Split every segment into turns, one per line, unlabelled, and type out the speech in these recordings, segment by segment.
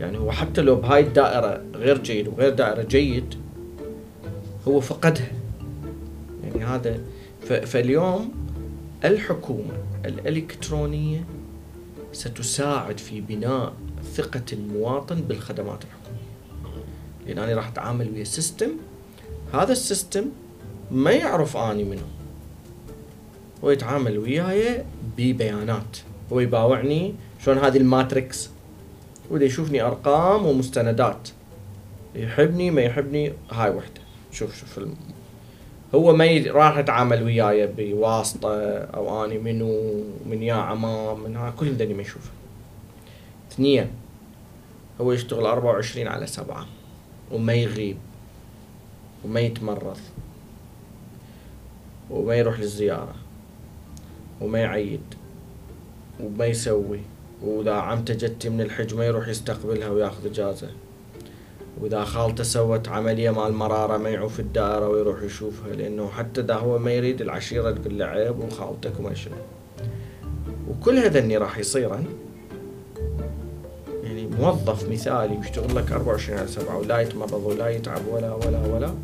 يعني هو حتى لو بهاي الدائرة غير جيد وغير دائرة جيد هو فقدها. يعني هذا فاليوم الحكومة الإلكترونية ستساعد في بناء ثقة المواطن بالخدمات الحكومية. لأن أنا راح أتعامل ويا system هذا ال system ما يعرف أني منه هو يتعامل وياي ببيانات. هو يباوعني شلون هذه الماتريكس وده يشوفني أرقام ومستندات. يحبني ما يحبني هاي وحدة. شوف شوف الم... هو ما ي... راح يتعامل وياي بواسطة أو أني منو من يا عمام من ها كل دني ما يشوفه. اثنين هو يشتغل 24 على سبعة وما يغيب وما يتمرض وما يروح للزيارة وما يعيد وما يسوي. وإذا عمته جتي من الحج ما يروح يستقبلها وياخذ إجازة. وإذا خالته سوت عملية مال مراره ما يعوف الدائرة ويروح يشوفها لأنه حتى إذا هو ما يريد العشيرة تقول له عيب وخالتك وما شنو. وكل هذني راح يصيرن يعني موظف مثالي يشتغل لك 24 على 7 ولا يتمرض ولا يتعب ولا ولا ولا.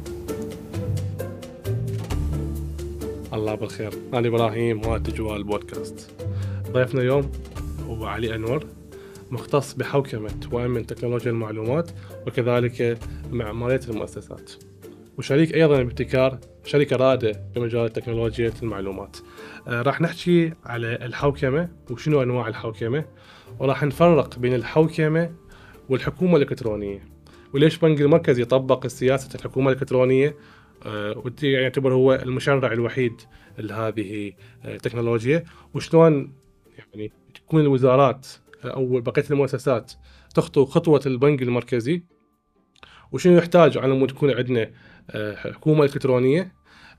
الله بالخير. أنا إبراهيم وهذا جوال بودكاست. ضيفنا اليوم هو علي أنور مختص بحوكمة وامن تكنولوجيا المعلومات وكذلك معماريه المؤسسات. وشريك أيضا بابتكار شركة رائدة بمجال تكنولوجيا المعلومات. آه، راح نحكي على الحوكمة وشنو أنواع الحوكمة وراح نفرق بين الحوكمة والحكومة الإلكترونية. وليش بنك المركزي طبق سياسة الحكومة الإلكترونية؟ آه، ودي يعتبر هو المشرع الوحيد لهذه آه، التكنولوجيا وشلون يعني تكون الوزارات. أو بقية المؤسسات تخطو خطوة البنك المركزي. وشنو يحتاج على مود تكون عندنا؟ آه، حكومة إلكترونية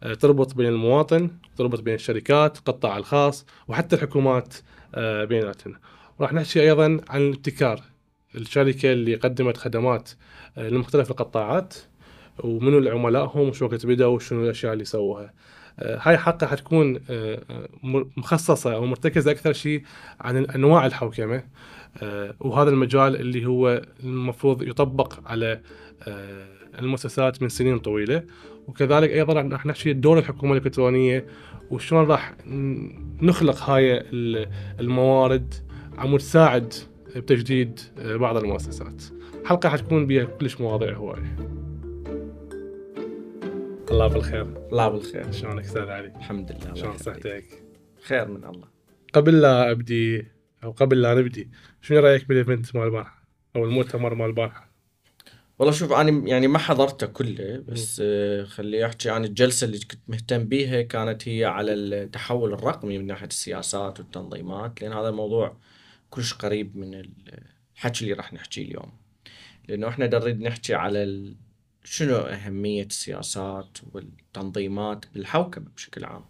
آه، تربط بين المواطن تربط بين الشركات القطاع الخاص وحتى الحكومات آه، بيناتنا. راح نحكي أيضا عن الابتكار. الشركة اللي قدمت خدمات لمختلف القطاعات ومنو العملائهم وشو وقت بدأوا وشنو الأشياء اللي سووها. هاي حلقه حتكون آه، آه، مخصصة أو مرتكزة أكثر شيء عن أنواع الحوكمة آه، وهذا المجال اللي هو المفروض يطبق على آه، المؤسسات من سنين طويلة. وكذلك أيضا راح نحكي دور الحكومة الإلكترونية وشلون راح نخلق هاي ال- الموارد عم تساعد بتجديد آه، بعض المؤسسات. حلقة حتكون بها كلش مواضيع هواية. الله بالخير.
الله بالخير.
شلونك أستاذ علي؟
الحمد لله
شلون. صحتك؟
خير من الله.
قبل لا أبدي أو قبل لا نبدي شنو رأيك بالايفنت مال البارحة؟ أو المؤتمر مال البارحة؟
والله شوف أنا يعني ما حضرته كله بس آه، خلي أحكي عن الجلسة اللي كنت مهتم بيها كانت هي على التحول الرقمي من ناحية السياسات والتنظيمات لأن هذا الموضوع كلش قريب من الحكي اللي راح نحكيه اليوم. لأنه إحنا نريد نحكي على ال... شنو أهمية السياسات والتنظيمات بالحوكمة بشكل عام؟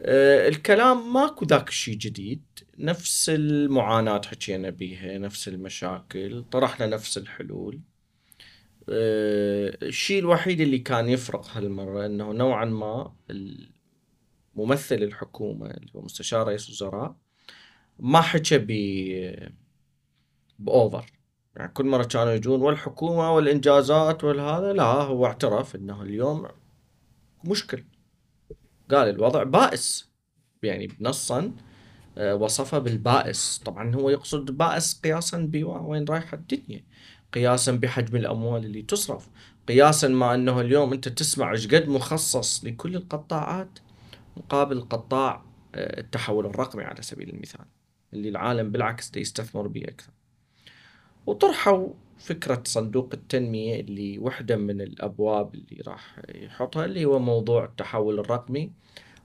آه، الكلام ماكو ذاك الشيء جديد. نفس المعاناة حكينا بيها نفس المشاكل طرحنا نفس الحلول. آه، الشيء الوحيد اللي كان يفرق هالمرة إنه نوعا ما ممثل الحكومة اللي هو مستشار رئيس الوزراء ما حكى بأوفر. يعني كل مرة كانوا يجون والحكومة والإنجازات والهذا لا هو اعترف إنه اليوم مشكل. قال الوضع بائس. يعني نصا آه، وصفه بالبائس. طبعا هو يقصد بائس قياسا بوين رايحة الدنيا. قياسا بحجم الأموال اللي تصرف. قياسا مع أنه اليوم أنت تسمع إيش قد مخصص لكل القطاعات مقابل قطاع آه، التحول الرقمي على سبيل المثال اللي العالم بالعكس يستثمر به أكثر. وطرحوا فكرة صندوق التنمية اللي وحدة من الأبواب اللي راح يحطها اللي هو موضوع التحول الرقمي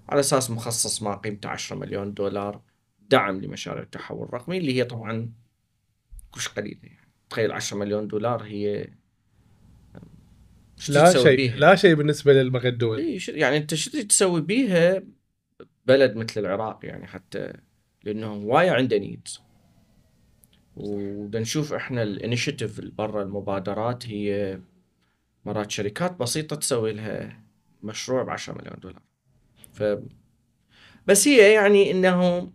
على أساس مخصص ما قيمته 10 مليون دولار دعم لمشاريع التحول الرقمي اللي هي طبعا كلش قليلة يعني. تخيل 10 مليون دولار هي
لا شيء
بيها؟
لا شيء بالنسبة للبقية الدول.
يعني أنت شو تسوي بيها؟ بلد مثل العراق يعني حتى لأنه هواية عنده needs وبدنا نشوف إحنا ال initiative برا المبادرات هي مرات شركات بسيطة تسوي لها مشروع ب 10 مليون دولار. ف بس هي يعني إنه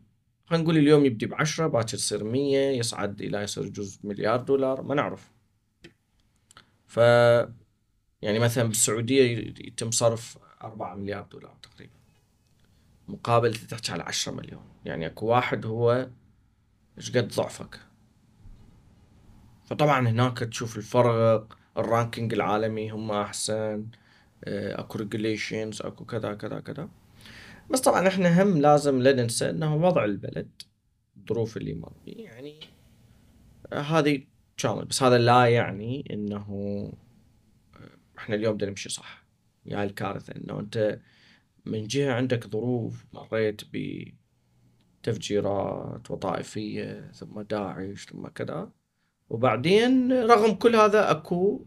خلينا نقول اليوم يبدي ب 10 باكر يصير 100 يصعد إلى يصير يجوز مليار دولار ما نعرف. ف يعني مثلا بالسعودية يتم صرف 4 مليار دولار تقريبا. مقابل تحكي على 10 مليون. يعني أكو واحد هو إيش قد ضعفك؟ فطبعا هناك تشوف الفرق ال ranking العالمي هم أحسن آه، أكو regulations أكو كذا كذا كذا. بس طبعا إحنا هم لازم لا ننسى إنه وضع البلد الظروف اللي مر فيه يعني آه، هذه شامل. بس هذا لا يعني إنه آه، إحنا اليوم بدنا نمشي صح. يعني الكارثة إنه أنت من جهة عندك ظروف مريت بتفجيرات وطائفية ثم داعش ثم كذا. وبعدين رغم كل هذا اكو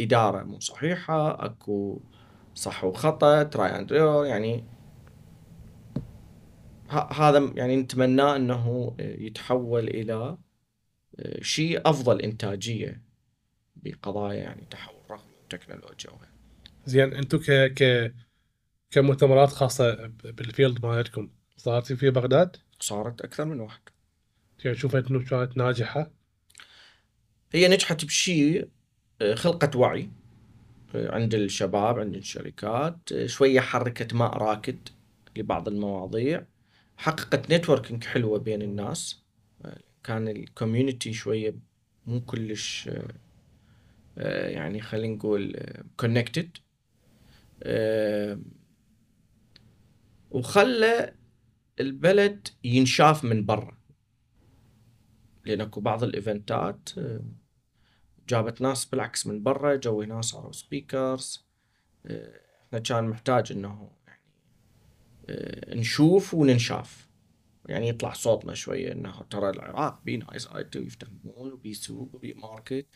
اداره مو صحيحه اكو صح وخطا try and يعني هذا يعني نتمناه انه يتحول إلى آه، شيء افضل انتاجيه بقضايا يعني تحول رقمي وتكنولوجيا
زين أنتم ك ك كمؤتمرات خاصه بال field مالتكم صارت في بغداد؟
صارت أكثر من واحد
يعني شوفت انه كانت ناجحه؟
هي نجحت بشيء آه، خلقت وعي آه، عند الشباب عند الشركات شوية حركت ماء راكد لبعض المواضيع حققت networking حلوة بين الناس كان ال community شوية مو كلش آه، يعني خلينا نقول connected آه، وخلى البلد ينشاف من برا لأن أكو بعض ال event ات آه، جابت ناس بالعكس من برا جو ناس صاروا speakers إحنا كان محتاج إنه آه، نشوف وننشاف. يعني يطلع صوتنا شوية إنه ترى العراق بي nice IT و يفتهمون وبي سوق وبي market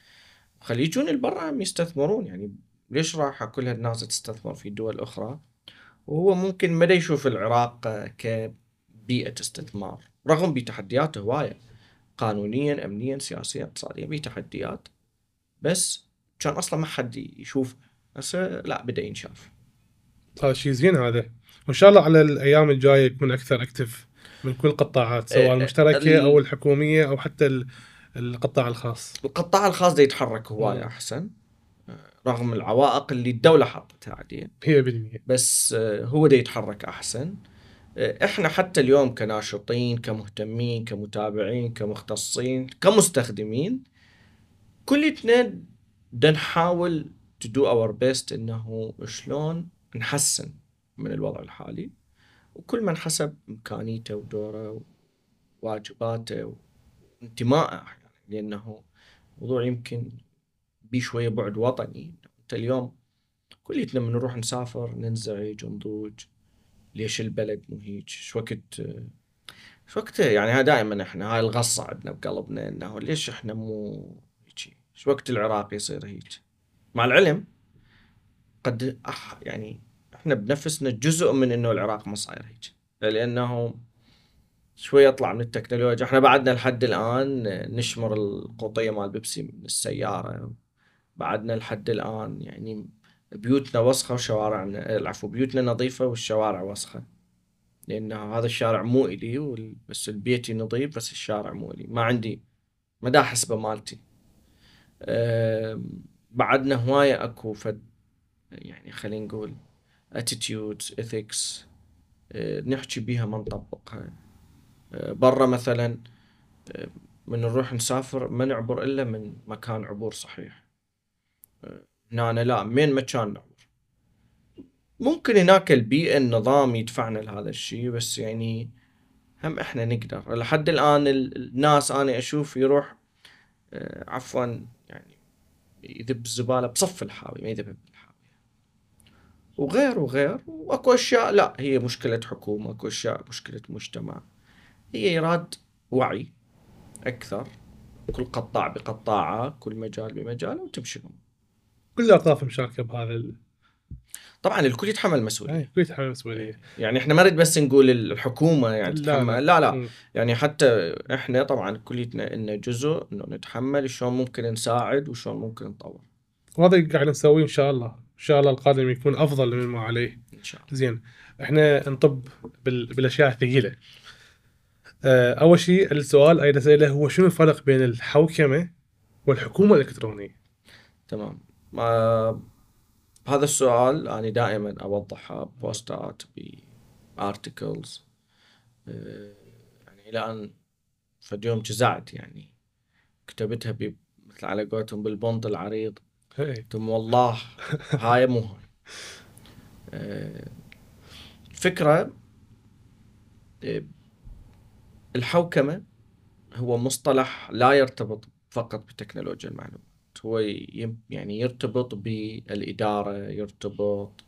خلي يجون البرا يستثمرون. يعني ليش راح كل هالناس تستثمر في دول أخرى؟ وهو ممكن ما يشوف العراق كبيئة استثمار رغم بتحديات هواية قانونيا امنيا سياسيا اقتصاديا بتحديات. بس كان أصلا ما حد يشوف. هسه لا بدأ ينشاف.
هذا شيء زين هذا. وإن شاء الله على الأيام الجاية يكون أكثر أكتف من كل القطاعات سواء إيه، المشتركة أو الحكومية أو حتى القطاع الخاص.
القطاع الخاص ده يتحرك هواية أحسن رغم العوائق اللي الدولة حاطتها عليه
100%
بس آه، هو ده يتحرك أحسن. آه، إحنا حتى اليوم كناشطين كمهتمين كمتابعين كمختصين كمستخدمين كلتنا بدنا نحاول to do our best إنه شلون نحسن من الوضع الحالي. وكل من حسب إمكانيته ودوره وواجباته وانتمائه يعني لأنه موضوع يمكن بيه شوية بعد وطني. أنت اليوم كليتنا من نروح نسافر ننزعج ونضوج ليش البلد مو هيك؟ شو وقت؟ شو وقت يعني دائما إحنا هاي الغصة عندنا بقلبنا إنه ليش إحنا مو شو وقت العراق يصير هيك؟ مع العلم قد أح يعني إحنا بنفسنا جزء من إنه العراق ما صاير هيك. لأنه شوي يطلع من التكنولوجيا. إحنا بعدنا لحد الآن نشمر القوطيه مال بيبسي من السيارة. بعدنا لحد الآن يعني بيوتنا وسخة وشوارعنا العفو بيوتنا نظيفة والشوارع وسخة. لأنه هذا الشارع مو إلي بس البيت نظيف بس الشارع مو إلي. ما عندي ما دا حسبه مالتي بعدنا هواية أكو فد يعني خلينا نقول attitudes ethics آه، نحكي بيها ما نطبقها آه، برا مثلا آه، من نروح نسافر ما نعبر إلا من مكان عبور صحيح. هنا أنا لا من مكان نعبر. ممكن هناك البيئة النظام يدفعنا لهذا الشيء بس يعني هم إحنا نقدر. لحد الآن الناس أنا أشوف يروح عفوا يذب الزبالة بصف الحاوي ما يذبها وغير وغير وأكو أشياء لا هي مشكلة حكومة أكو أشياء مشكلة مجتمع هي يراد وعي أكثر كل قطاع بقطاعة كل مجال بمجاله وتمشي
كل الأطراف مشاركه بهذا.
طبعا الكل يتحمل مسؤوليه
الكل يتحمل مسؤوليه
يعني إحنا ما نريد بس نقول الحكومة يعني تتحمل. لا. لا, لا. يعني حتى إحنا طبعا كليتنا ان جزء إنه نتحمل شلون ممكن نساعد وشلون ممكن نطور.
وهذا قاعد نسويه إن شاء الله. إن شاء الله القادم يكون أفضل مما عليه.
إن شاء الله.
زين. إحنا نطب بال... بالأشياء الثقيلة. آه، أول شيء السؤال اريد اساله هو شنو الفرق بين الحوكمة والحكومة الإلكترونية؟
تمام. ما هذا السؤال أنا دائما أوضحها بوستات ب articles يعني إلى أن فد يوم جزعت يعني. كتبتها مثل على قولتهم بالبونط العريض. لهم والله هاي مو هاي آه، الفكرة آه، الحوكمة هو مصطلح لا يرتبط فقط بتكنولوجيا المعلومات هو يعني يرتبط بالإدارة يرتبط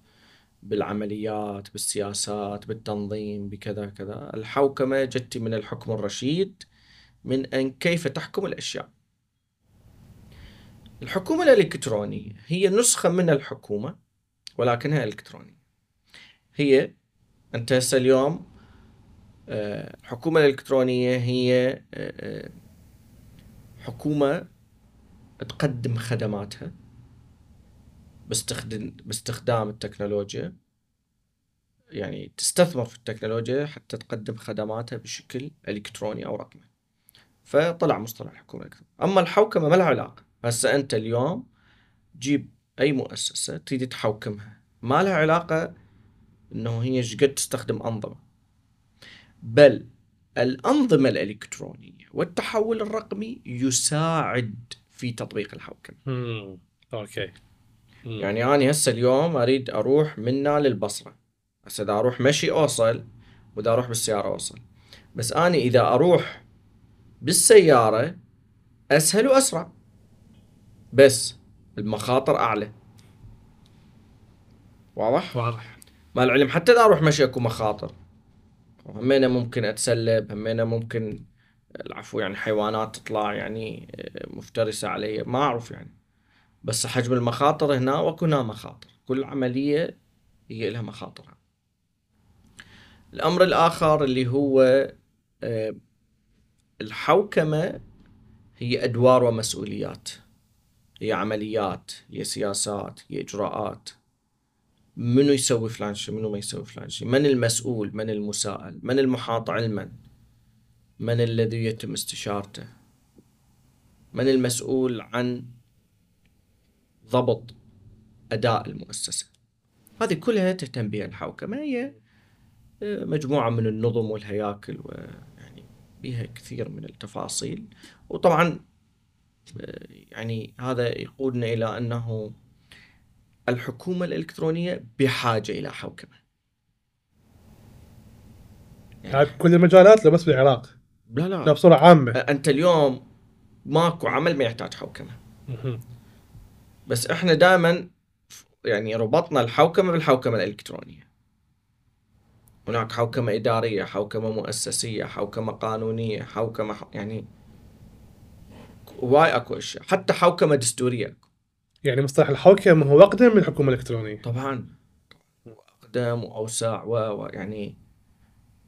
بالعمليات بالسياسات بالتنظيم بكذا كذا. الحوكمة جت من الحكم الرشيد من أن كيف تحكم الأشياء. الحكومة الإلكترونية هي نسخة من الحكومة ولكنها إلكترونية. هي أنت هسه اليوم آه، الحكومة الإلكترونية هي آه، آه، حكومة تقدم خدماتها باستخدام باستخدام التكنولوجيا. يعني تستثمر في التكنولوجيا حتى تقدم خدماتها بشكل إلكتروني أو رقمي. فطلع مصطلح الحكومة الالكترونيه أما الحوكمة ما لها علاقة. هسه أنت اليوم جيب أي مؤسسة تريد تحوكمها. ما لها علاقة إنه هي إيش قد تستخدم أنظمة. بل الأنظمة الإلكترونية والتحول الرقمي يساعد في تطبيق
الحوكمة. أوكي. مم.
يعني أنا هسه اليوم أريد أروح منا للبصرة هسه إذا أروح مشي أوصل وإذا أروح بالسيارة أوصل. بس أنا إذا أروح بالسيارة أسهل وأسرع. بس المخاطر أعلى. واضح؟
واضح.
مع العلم حتى إذا أروح مشي أكو مخاطر. همينة ممكن أتسلب همينة ممكن العفو يعني حيوانات تطلع يعني آه، مفترسة علي. ما أعرف يعني. بس حجم المخاطر هنا وأكو هنا مخاطر. كل عملية هي لها مخاطرها. الأمر الآخر اللي هو آه، الحوكمة هي أدوار ومسؤوليات. هي عمليات هي سياسات هي إجراءات. منو يسوي فلان شيء منو ما يسوي فلان شيء من المسؤول؟ من المسائل من المحاط علما؟ من الذي يتم استشارته؟ من المسؤول عن ضبط أداء المؤسسة؟ هذه كلها تهتم بها الحوكمة. هي آه، مجموعة من النظم والهياكل ويعني بها كثير من التفاصيل. وطبعا آه، يعني هذا يقودنا إلى أنه الحكومة الإلكترونية بحاجة إلى حوكمة.
هاي بكل المجالات لو بس بالعراق
لا
لا.
لا
بصورة عامة.
أنت اليوم ماكو عمل ما يحتاج حوكمة.
مهم.
بس إحنا دائما يعني ربطنا الحوكمة بالحوكمة الإلكترونية. هناك حوكمة إدارية، حوكمة مؤسسية، حوكمة قانونية، حوكمة يعني واي أكو أشياء، حتى حوكمة دستورية
يعني مصطلح الحوكمة هو أقدم من الحكومة الإلكترونية.
طبعا. أقدم وأوسع و و- يعني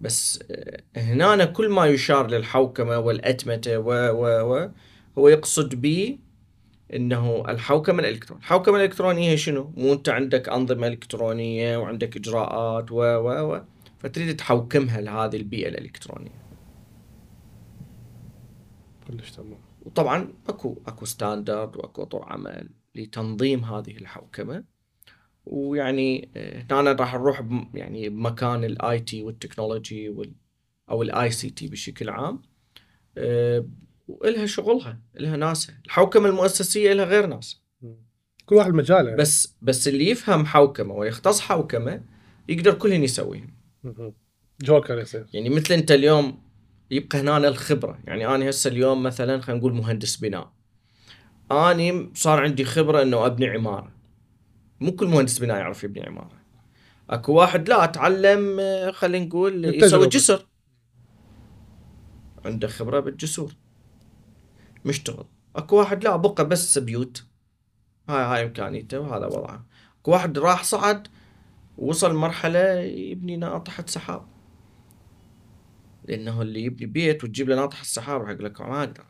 بس هنا كل ما يشار للحوكمة والأتمتة و و و هو يقصد به إنه الحوكمة الإلكترونية، الحوكمة الإلكترونية هي شنو؟ مو أنت عندك أنظمة إلكترونية وعندك إجراءات و و و فتريد تحوكمها لهذه البيئة الإلكترونية.
كلش تمام
وطبعا أكو أكو ستاندرد وأكو اطر عمل لتنظيم هذه الحوكمة ويعني آه، هنا راح نروح يعني بمكان ال IT والتكنولوجي وال أو ال ICT بشكل عام. آه، وإلها شغلها لها ناسها الحوكمة المؤسسية لها غير ناس
كل واحد مجاله
بس بس اللي يفهم حوكمة ويختص حوكمة يقدر كلهن يسويهم.
مهم. جوكر يصير
يعني مثل أنت اليوم يبقى هنا الخبرة. يعني أنا هسه اليوم مثلا خلينا نقول مهندس بناء. أني صار عندي خبرة إنه أبني عمارة. مو كل مهندس بناء يعرف يبني عمارة. اكو واحد لا تعلم آه، خلينا نقول. يسوي جسر عنده خبرة بالجسور. مشتغل. اكو واحد لا بقى بس بيوت. هاي هاي إمكانيته وهذا وضعه. اكو واحد راح صعد وصل مرحلة يبني ناطحة سحاب. لأنه اللي يبني بيت وتجيب له ناطحة السحاب راح يقول لك ما أقدر.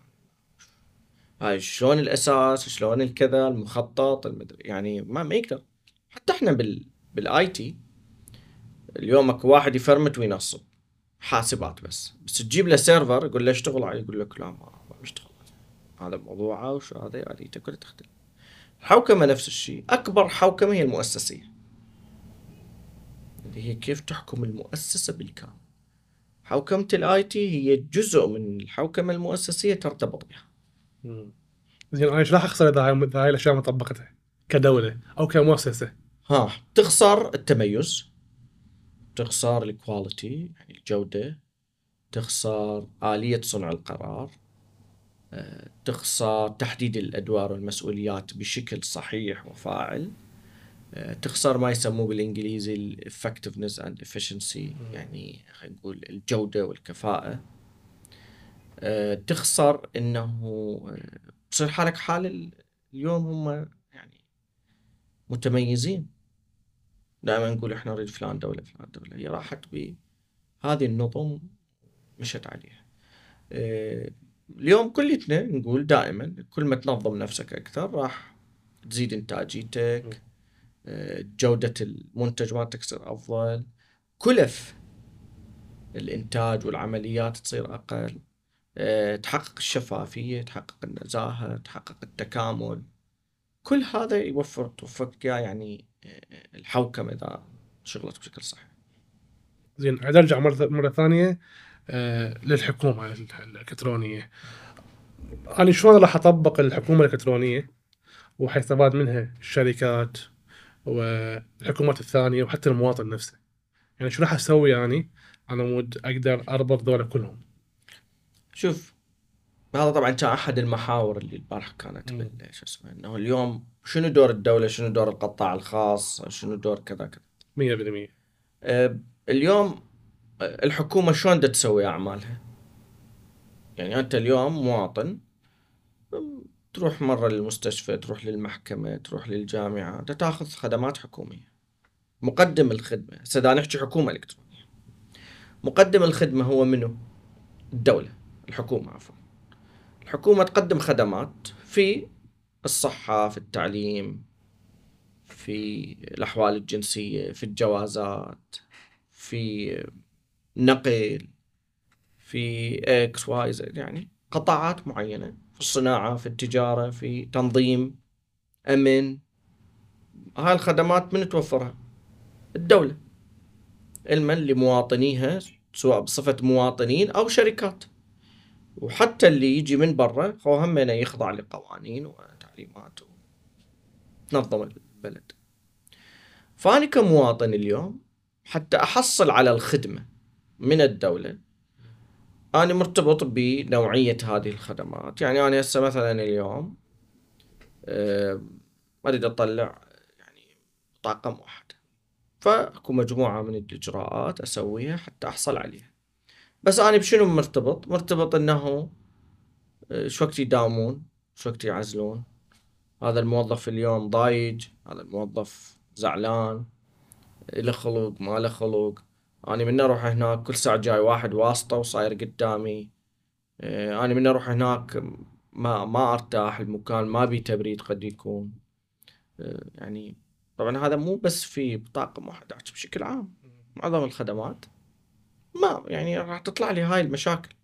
هاي شلون الأساس شلون الكذا المخطط المدري يعني ما ما يقدر. حتى إحنا بال بال IT اليوم أكو واحد ي format وينصب حاسبات بس. بس تجيب له server يقول له اشتغل عليه يقول لك لا ما بشتغل هذا موضوعه وش هذا اليته كلها تختلف. الحوكمة نفس الشيء أكبر حوكمة هي المؤسسيه اللي هي كيف تحكم المؤسسة بالكامل. حوكمة ال IT هي جزء من الحوكمة المؤسسية ترتبط بها.
زين أنا إيش راح أخسر إذا هاي الأشياء ما طبقتها؟ كدولة أو كمؤسسة.
ها تخسر التميز. تخسر ال quality يعني الجودة. تخسر آلية صنع القرار. آه، تخسر تحديد الأدوار والمسؤوليات بشكل صحيح وفاعل. آه، تخسر ما يسموه بالإنجليزي ال effectiveness and efficiency يعني خلينا نقول الجودة والكفاءة. آه، تخسر إنه تصير حالك حال ال- اليوم هم يعني متميزين. دائما نقول إحنا نريد فلان دولة فلان دولة. هي راحت بهذه النظم مشت عليها. آه، اليوم كلتنا نقول دائما كل ما تنظم نفسك أكثر راح تزيد إنتاجيتك آه، جودة المنتج مالتك تصير أفضل كلف الإنتاج والعمليات تصير أقل. آه، تحقق الشفافية تحقق النزاهة تحقق التكامل. كل هذا يوفر إياه يعني آه، الحوكمة إذا شغلت بشكل صحيح.
زين عاد أرجع مرة مرة ثانية آه للحكومة الإلكترونية. أنا شلون راح أطبق الحكومة الإلكترونية؟ وحيستفاد منها الشركات والحكومات الثانية وحتى المواطن نفسه. يعني شو راح أسوي يعني على مود أقدر أربط ذولا كلهم.
شوف هذا طبعا كان أحد المحاور اللي البارحه كانت شو اسمه إنه اليوم شنو دور الدولة؟ شنو دور القطاع الخاص؟ شنو دور كذا كذا؟
100%
آه، اليوم آه، الحكومة شلون بدها تسوي أعمالها؟ يعني أنت اليوم مواطن تروح مرة للمستشفى تروح للمحكمة تروح للجامعة بدها تاخذ خدمات حكومية. مقدم الخدمة هسه نحكي حكومة إلكترونية. مقدم الخدمة هو منو؟ الدولة. الحكومة عفوا. الحكومة تقدم خدمات في الصحة في التعليم في الأحوال الجنسية في الجوازات في نقل في X Y Z يعني قطاعات معينة في الصناعة في التجارة في تنظيم أمن. هاي الخدمات من توفرها؟ الدولة. علما لمواطنيها سواء بصفة مواطنين أو شركات. وحتى اللي يجي من برا هو همنا يخضع لقوانين وتعليمات تنظم البلد. فأنا كمواطن اليوم حتى أحصل على الخدمة من الدولة أنا مرتبط بنوعية هذه الخدمات. يعني أنا هسه مثلا اليوم آه، أريد أطلع يعني بطاقة موحدة فأكو مجموعة من الإجراءات أسويها حتى أحصل عليها. بس أنا بشنو مرتبط؟ مرتبط أنه آه، شو وقت يداومون شو وقت يعزلون. هذا الموظف اليوم ضايج هذا الموظف زعلان له خلق ما له خلق. أنا من أروح هناك كل ساعة جاي واحد واسطة وصاير قدامي. آه، أنا من أروح هناك ما ما أرتاح المكان ما بي تبريد قد يكون. آه، يعني طبعا هذا مو بس في موحدة أحكي بشكل عام. معظم الخدمات. ما يعني راح تطلع لي هاي المشاكل.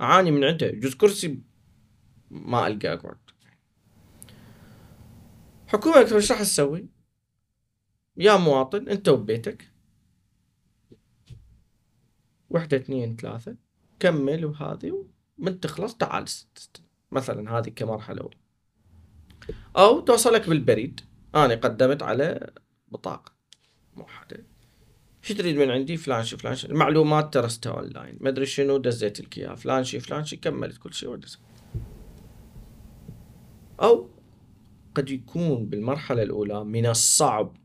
أعاني من عندها يجوز كرسي ما ألقى أقعد. حكومة إيش راح تسوي؟ يا مواطن أنت وبيتك. وحدة اثنين ثلاثة. كمل وهذه من تخلص تعال مثلا هذه كمرحلة أولى. أو توصلك بالبريد. أنا قدمت على بطاقة. موحدة شو تريد من عندي؟ فلان شي فلان شي المعلومات درستها أونلاين. ما أدري شنو دزيت لك إياها. فلان شي فلان شي كملت كل شيء ودزت. أو قد يكون بالمرحلة الأولى من الصعب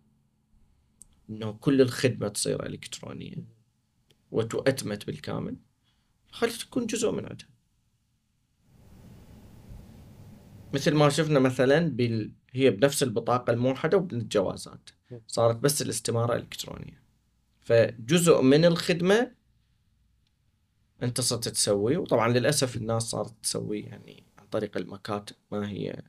أنه كل الخدمة تصير إلكترونية وتؤتمت بالكامل خلي تكون جزء من عندها مثل ما شفنا مثلا بال... هي بنفس البطاقة الموحدة وبالجوازات. صارت بس الاستمارة إلكترونية. فجزء من الخدمة أنت صرت تسوي وطبعا للأسف الناس صارت تسوي يعني عن طريق المكاتب ما هي.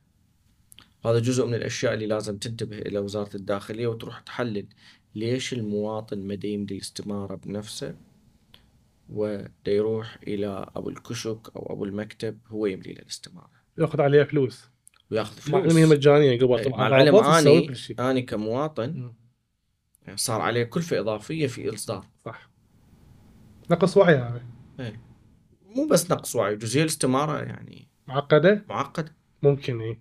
هذا جزء من الأشياء اللي لازم تنتبه إلى وزارة الداخلية وتروح تحلل ليش المواطن ما يمدي استماره بنفسه ودا يروح إلى أبو الكشك أو أبو المكتب هو يملي له الاستمارة.
ياخذ عليها فلوس.
ويأخذ
مع
فلوس.
انها مجانية قبل
إيه،
طبعا.
مع العلم اني اني كمواطن. يعني. صار عليه كلفه إضافية في إصدار
صح؟ نقص وعي هذا.
مو بس نقص وعي جزئية الاستمارة يعني
معقدة؟
معقده
ممكن اي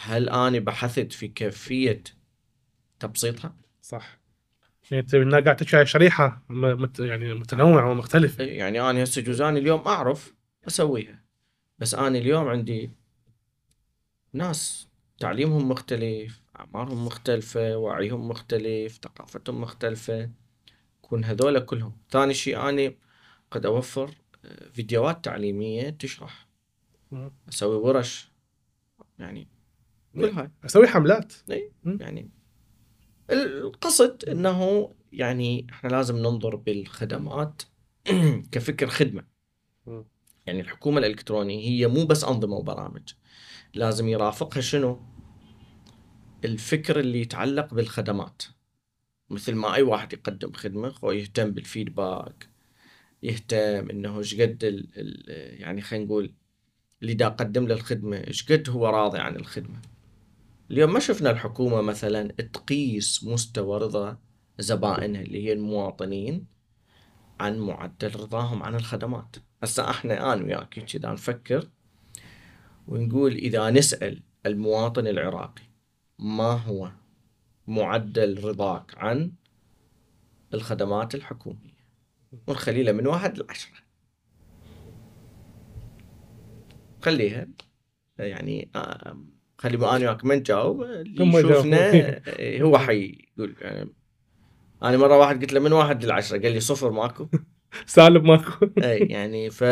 هل أني بحثت في كيفية تبسيطها؟
صح. يعني انت قاعد على شريحة م- مت يعني متنوعة ومختلفة.
إيه، يعني أنا هسه جوزاني اليوم أعرف أسويها بس أنا اليوم عندي ناس تعليمهم مختلف أعمارهم مختلفة وعيهم مختلف ثقافتهم مختلفة. يكون هذول كلهم. ثاني شيء أني قد أوفر آه، فيديوهات تعليمية تشرح.
مم.
أسوي ورش. يعني كل هاي.
أسوي حملات.
يعني القصد إنه يعني إحنا لازم ننظر بالخدمات كفكر خدمة.
مم.
يعني الحكومة الإلكترونية هي مو بس أنظمة وبرامج. لازم يرافقها شنو؟ الفكر اللي يتعلق بالخدمات. مثل ما أي واحد يقدم خدمة هو يهتم بالفيدباك يهتم إنه إيش قد يعني خلينا نقول اللي دا قدم له الخدمة إيش قد هو راضي عن الخدمة. اليوم ما شفنا الحكومة مثلا تقيس مستوى رضا زبائنها اللي هي المواطنين عن معدل رضاهم عن الخدمات. هسه إحنا أنا وياك كذا نفكر ونقول إذا نسأل المواطن العراقي ما هو معدل رضاك عن الخدمات الحكومية؟ ونخلي له من واحد لعشرة. خليها يعني خلي أنا وياك ما نجاوب اللي يشوفنا هو حيقول يعني أنا مرة واحد قلت له من واحد للعشرة قال لي صفر ماكو.
سالب ماكو.
إي يعني ف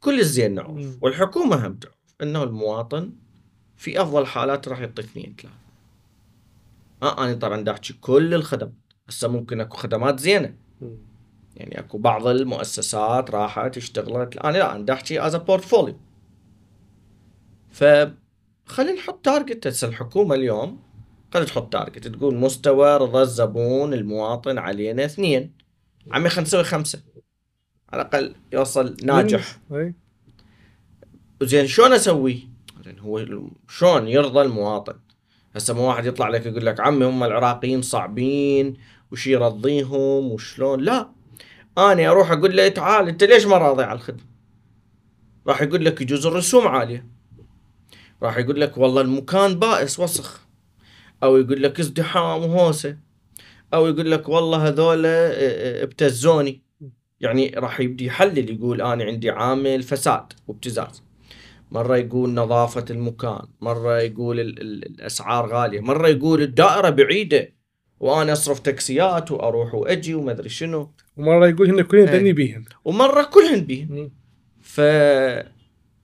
كل الزين نعرف
مم.
والحكومة هم تعرف إنه المواطن في أفضل حالات راح يعطي اثنين ثلاثة آه أنا طبعا دا احكي كل الخدمات هسه ممكن أكو خدمات زينة. يعني أكو بعض المؤسسات راحت اشتغلت أنا لا أنا دا احكي as portfolio ف خلينا نحط target هسه الحكومة اليوم قد تحط target تقول مستوى رضا الزبون المواطن علينا اثنين. عمي خلينا نسوي خمسة. على الأقل يوصل ناجح. زين شلون أسويه؟ زين هو شلون يرضى المواطن؟ هسه مو واحد يطلع لك يقول لك عمي هم العراقيين صعبين وش يرضيهم وشلون؟ لا. أنا أروح أقول له تعال أنت ليش ما راضي على الخدمة؟ راح يقول لك يجوز الرسوم عالية. راح يقول لك والله المكان بائس وسخ. أو يقول لك ازدحام وهوسة. أو يقول لك والله هذول آه، آه، ابتزوني. يعني راح يبدي يحلل يقول أنا عندي عامل فساد وابتزاز. مرة يقول نظافة المكان مرة يقول ال ال الأسعار غالية مرة يقول الدائرة بعيدة وأنا أصرف تاكسيات وأروح وأجي وما أدري شنو.
ومرة يقول هن
إيه.
دني بيهن.
ومرة كلهن بيهن. ف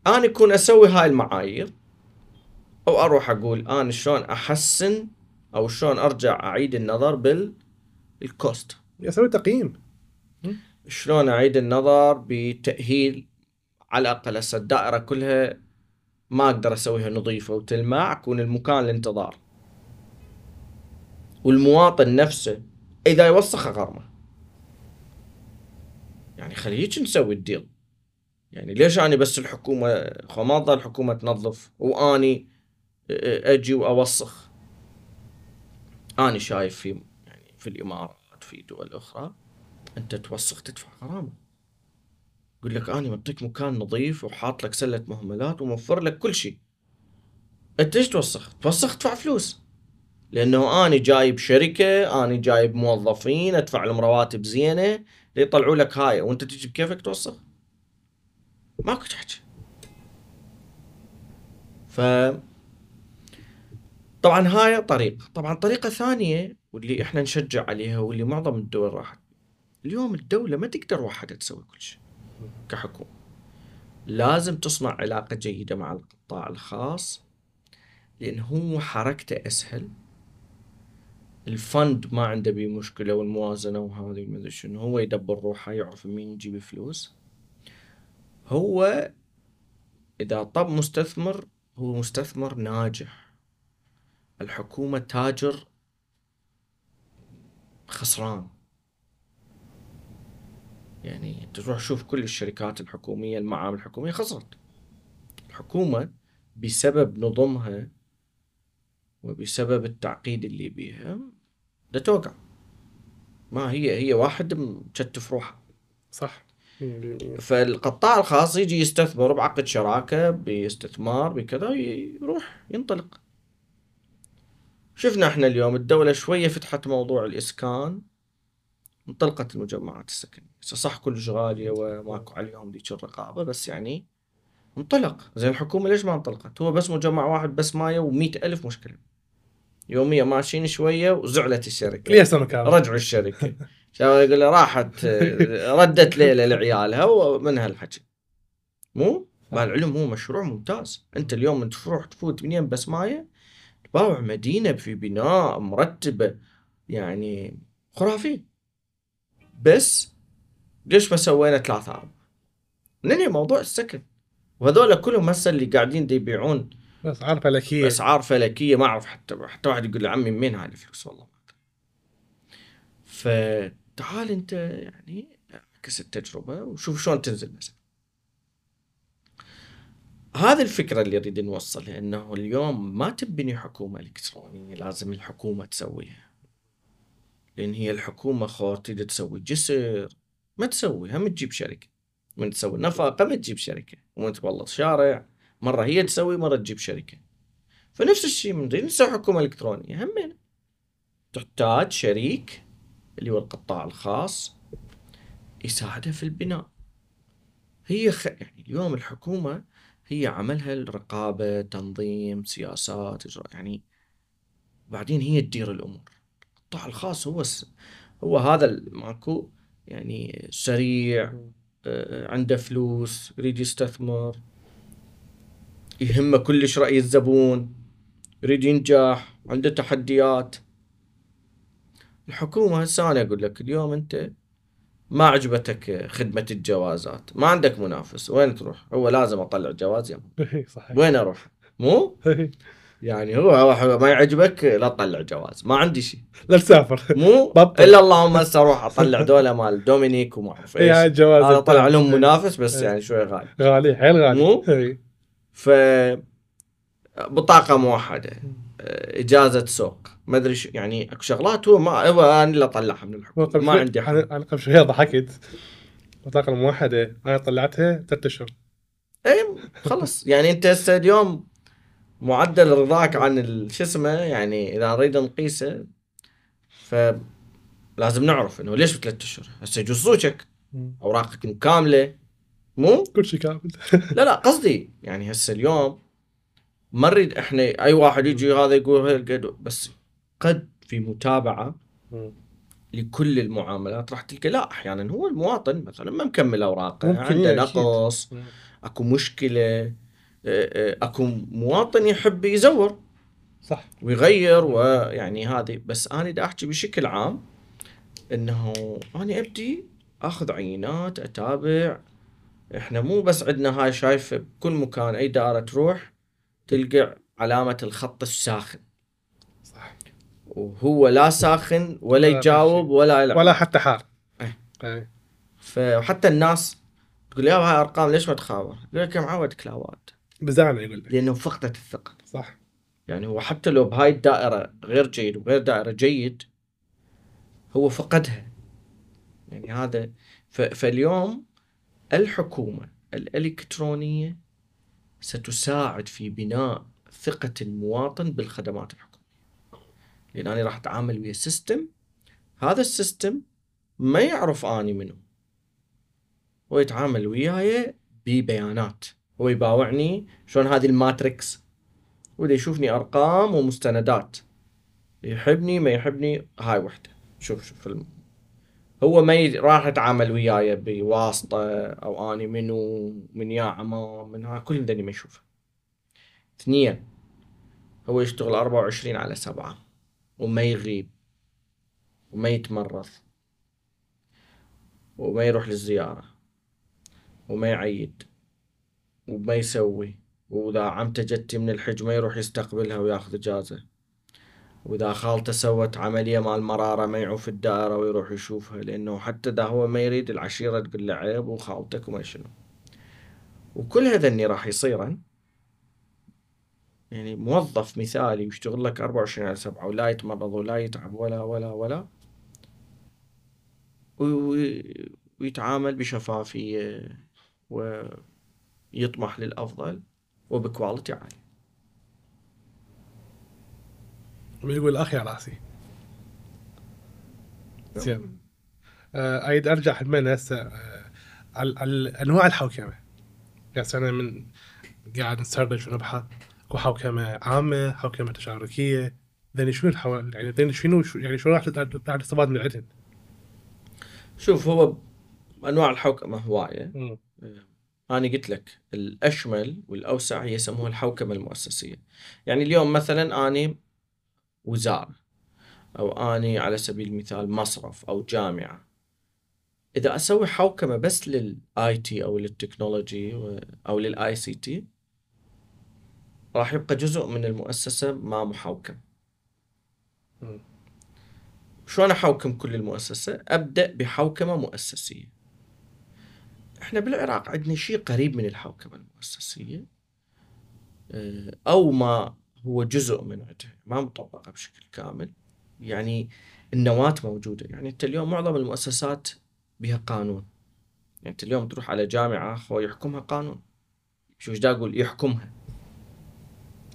أنا اكون أسوي هاي المعايير أو أروح أقول أنا شلون أحسن أو شلون أرجع أعيد النظر بالكوست
أسوي تقييم.
شلون أعيد النظر بتأهيل على الأقل هسه الدائرة كلها ما أقدر أسويها نظيفة وتلمع اكون المكان الانتظار. والمواطن نفسه إذا يوسخ اغرمه يعني خليك نسوي الديل. يعني ليش اني بس الحكومة خو ما تظل الحكومة تنظف وأني أجي وأوسخ. أني شايف في يعني في الإمارات في دول أخرى أنت توسخ تدفع غرامة. يقول لك أنا معطيك مكان نظيف وحاط لك سلة مهملات وموفر لك كل شيء. أنت إيش توسخ؟ توسخ تدفع فلوس. لأنه أنا جايب شركة أنا جايب موظفين أدفع لهم رواتب زينة ليطلعوا لك هاي. وأنت تجي بكيفك توسخ؟ ماكو تحكي. ف طبعا هاي طريقة. طبعا طريقة ثانية واللي إحنا نشجع عليها واللي معظم الدول راحت. اليوم الدولة ما تقدر وحدها تسوي كل شيء. كحكومه لازم تصنع علاقة جيدة مع القطاع الخاص لأن هو حركته أسهل. الفند ما عنده بيه مشكلة والموازنة وهذه أدري شنو. هو يدبر روحه يعرف مين يجيب فلوس. هو إذا طب مستثمر هو مستثمر ناجح. الحكومة تاجر خسران. يعني تروح شوف كل الشركات الحكومية المعامل الحكومية خسرت. الحكومة بسبب نظمها وبسبب التعقيد اللي بيها ده توقع. ما هي هي واحد مكتف روحه.
صح.
فالقطاع الخاص يجي يستثمر بعقد شراكة باستثمار بكذا يروح ينطلق. شفنا إحنا اليوم الدولة شوية فتحت موضوع الإسكان. انطلقت المجمعات السكنية. صح كلش غاليه وماكو عليهم ذيك الرقابة بس يعني انطلق. زين الحكومة ليش ما انطلقت؟ هو بس مجمع واحد بس مايه و ألف مشكلة. يوميا ماشيين شوية وزعلت الشركة.
ليه سمكة
رجعوا الشركة. يقول راحت ردت ليلة لعيالها ومن هالحكي مو؟ العلم هو مشروع ممتاز. أنت اليوم أنت تروح تفوت منين بس مايه تباوع مدينة في بناء مرتبة يعني خرافي. بس ليش ما سوينا ثلاثة أربعة؟ ننهي موضوع السكن. وهذول كلهم هسه اللي قاعدين دي يبيعون.
اسعار فلكية.
اسعار فلكية ما أعرف حتى حتى واحد يقول عمي منين هاي الفلوس؟ والله فتعال أنت يعني اعكس التجربة وشوف شلون تنزل مثلا. هذه الفكرة اللي نريد نوصلها إنه اليوم ما تبني حكومة إلكترونية لازم الحكومة تسويها. لأن هي الحكومة خو تريد تسوي جسر ما تسوي هم تجيب شركة. من تسوي نفقه ما تجيب شركة. ومن تبلط شارع مرة هي تسوي مرة تجيب شركة. فنفس الشيء من نسوي حكومة إلكترونية. همين. تحتاج شريك اللي هو القطاع الخاص يساعده في البناء. هي خ... يعني اليوم الحكومة هي عملها الرقابة تنظيم سياسات إجراء يعني بعدين هي تدير الأمور. القطاع الخاص هو س... هو هذا ماكو يعني سريع آه، عنده فلوس يريد يستثمر يهمه كلش رأي الزبون يريد ينجح عنده تحديات. الحكومة هسه أنا أقول لك اليوم أنت ما عجبتك خدمة الجوازات ما عندك منافس وين تروح؟ هو لازم أطلع جواز يا صحيح. وين أروح؟ مو؟ يعني هو ما يعجبك لا تطلع جواز ما عندي شيء.
لا تسافر.
مو بطل. إلا اللهم هسه أروح أطلع دولة مال دومينيك وما أعرف
إيش. اي جواز
هذا طلع لهم منافس بس يعني شوي غالي.
غالي حيل غالي.
مو؟ ف بطاقة موحدة إجازة سوق. ما أدري يعني أكو شغلات هو ما هو أنا اللي أطلعها من الحكومة ما عندي
حق أنا قبل شوي ضحكت. البطاقة الموحدة أنا طلعتها ثلاث أشهر.
اي خلص يعني أنت هسه اليوم معدل رضاك عن شو اسمه يعني إذا نريد نقيسه ف لازم نعرف إنه ليش بثلاث أشهر؟ هسه يجوزوك أوراقك كاملة. مو؟
كل شيء كامل.
لا لا قصدي يعني هسه اليوم ما نريد إحنا أي واحد يجي هذا يقول بس قد في متابعة لكل المعاملات راح تلقى. لا أحيانا هو المواطن مثلا ما مكمل أوراقه عنده نقص أكو مشكلة. اكو مواطن يحب يزور
صح
ويغير ويعني هذه بس أنا دا أحكي بشكل عام إنه أنا أبدي أخذ عينات أتابع إحنا مو بس عندنا هاي شايفة بكل مكان أي دائرة تروح تلقى علامة الخط الساخن صح وهو لا ساخن ولا يجاوب ولا يلعب.
ولا حتى حار
إيه. إيه. فحتى الناس تقول يا هاي أرقام ليش ما تخابر؟ يقول لك يا معود كلاوات
بزعل يقول لك
لأنه فقدت الثقة.
صح.
يعني هو حتى لو بهاي الدائرة غير جيد وغير دائرة جيد هو فقدها. يعني هذا فاليوم الحكومة الإلكترونية ستساعد في بناء ثقة المواطن بالخدمات الحكومية. لأن أنا راح أتعامل ويا سيستم هذا السيستم ما يعرف أني منه هو يتعامل وياي ببيانات. هو يباوعني شلون هذه الماتريكس وده يشوفني أرقام ومستندات يحبني ما يحبني هاي وحدة. شوف شوف الم... هو ما ي... راح يتعامل وياي بواسطة أو أني منو من يا عمام من ها كل دني ما يشوفه. اثنين هو يشتغل 24 على سبعة وما يغيب وما يتمرض وما يروح للزيارة وما يعيد. وما يسوي. وإذا عمته جتي من الحج ما يروح يستقبلها وياخذ إجازة. وإذا خالته سوت عملية مال مرارة ما يعوف الدائرة ويروح يشوفها لأنه حتى إذا هو ما يريد العشيرة تقول له عيب وخالتك وما شنو. وكل هذا راح يصيرن يعني موظف مثالي يشتغل لك 24 على 7 ولا يتمرض ولا يتعب ولا ولا ولا ويتعامل بشفافية ويطمح للأفضل وبكواليتي عالية
من يقول أخي على رأسي. زين. آه، أريد أرجع همين هسه. آه، على أنواع الحوكمة. هسه أنا من قاعد نسردج ونبحث اكو حوكمة عامة حوكمة تشاركية. ذني شنو الحو... يعني ذني شنو يعني شنو راح راح تستفاد من عندهن؟
شوف هو أنواع الحوكمة هواية. أنا قلت لك الأشمل والأوسع هي يسموها الحوكمة المؤسسية. يعني اليوم مثلا أني وزاره أو أني على سبيل المثال مصرف أو جامعة. إذا أسوي حوكمة بس لل IT أو لل technology أو لل ICT راح يبقى جزء من المؤسسة ما محوكم شلون أحوكم كل المؤسسة؟ أبدأ بحوكمة مؤسسية. إحنا بالعراق عندنا شيء قريب من الحوكمة المؤسسية آه، أو ما هو جزء من عندها ما مطبقة بشكل كامل. يعني النواة موجودة. يعني أنت اليوم معظم المؤسسات بها قانون. يعني أنت اليوم تروح على جامعة هو يحكمها قانون. شو إيش أقول يحكمها.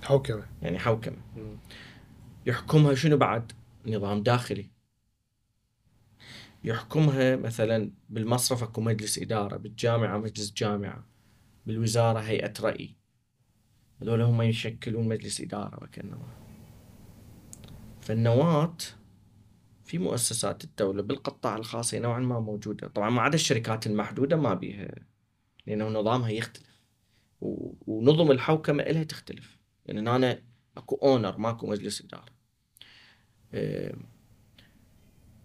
حوكمة.
يعني حوكمة. يحكمها شنو بعد؟ نظام داخلي. يحكمها مثلا بالمصرف أكو مجلس إدارة بالجامعة مجلس جامعة بالوزارة هيئة رأي. هذول هم يشكلون مجلس إدارة وكانما فالنواه في مؤسسات الدولة بالقطاع الخاص هي نوعا ما موجودة. طبعا ما عدا الشركات المحدودة ما بيها لأنه نظامها يختلف. ونظم الحوكمة إلها تختلف. يعني أنا أكو أونر ماكو مجلس إدارة. إيه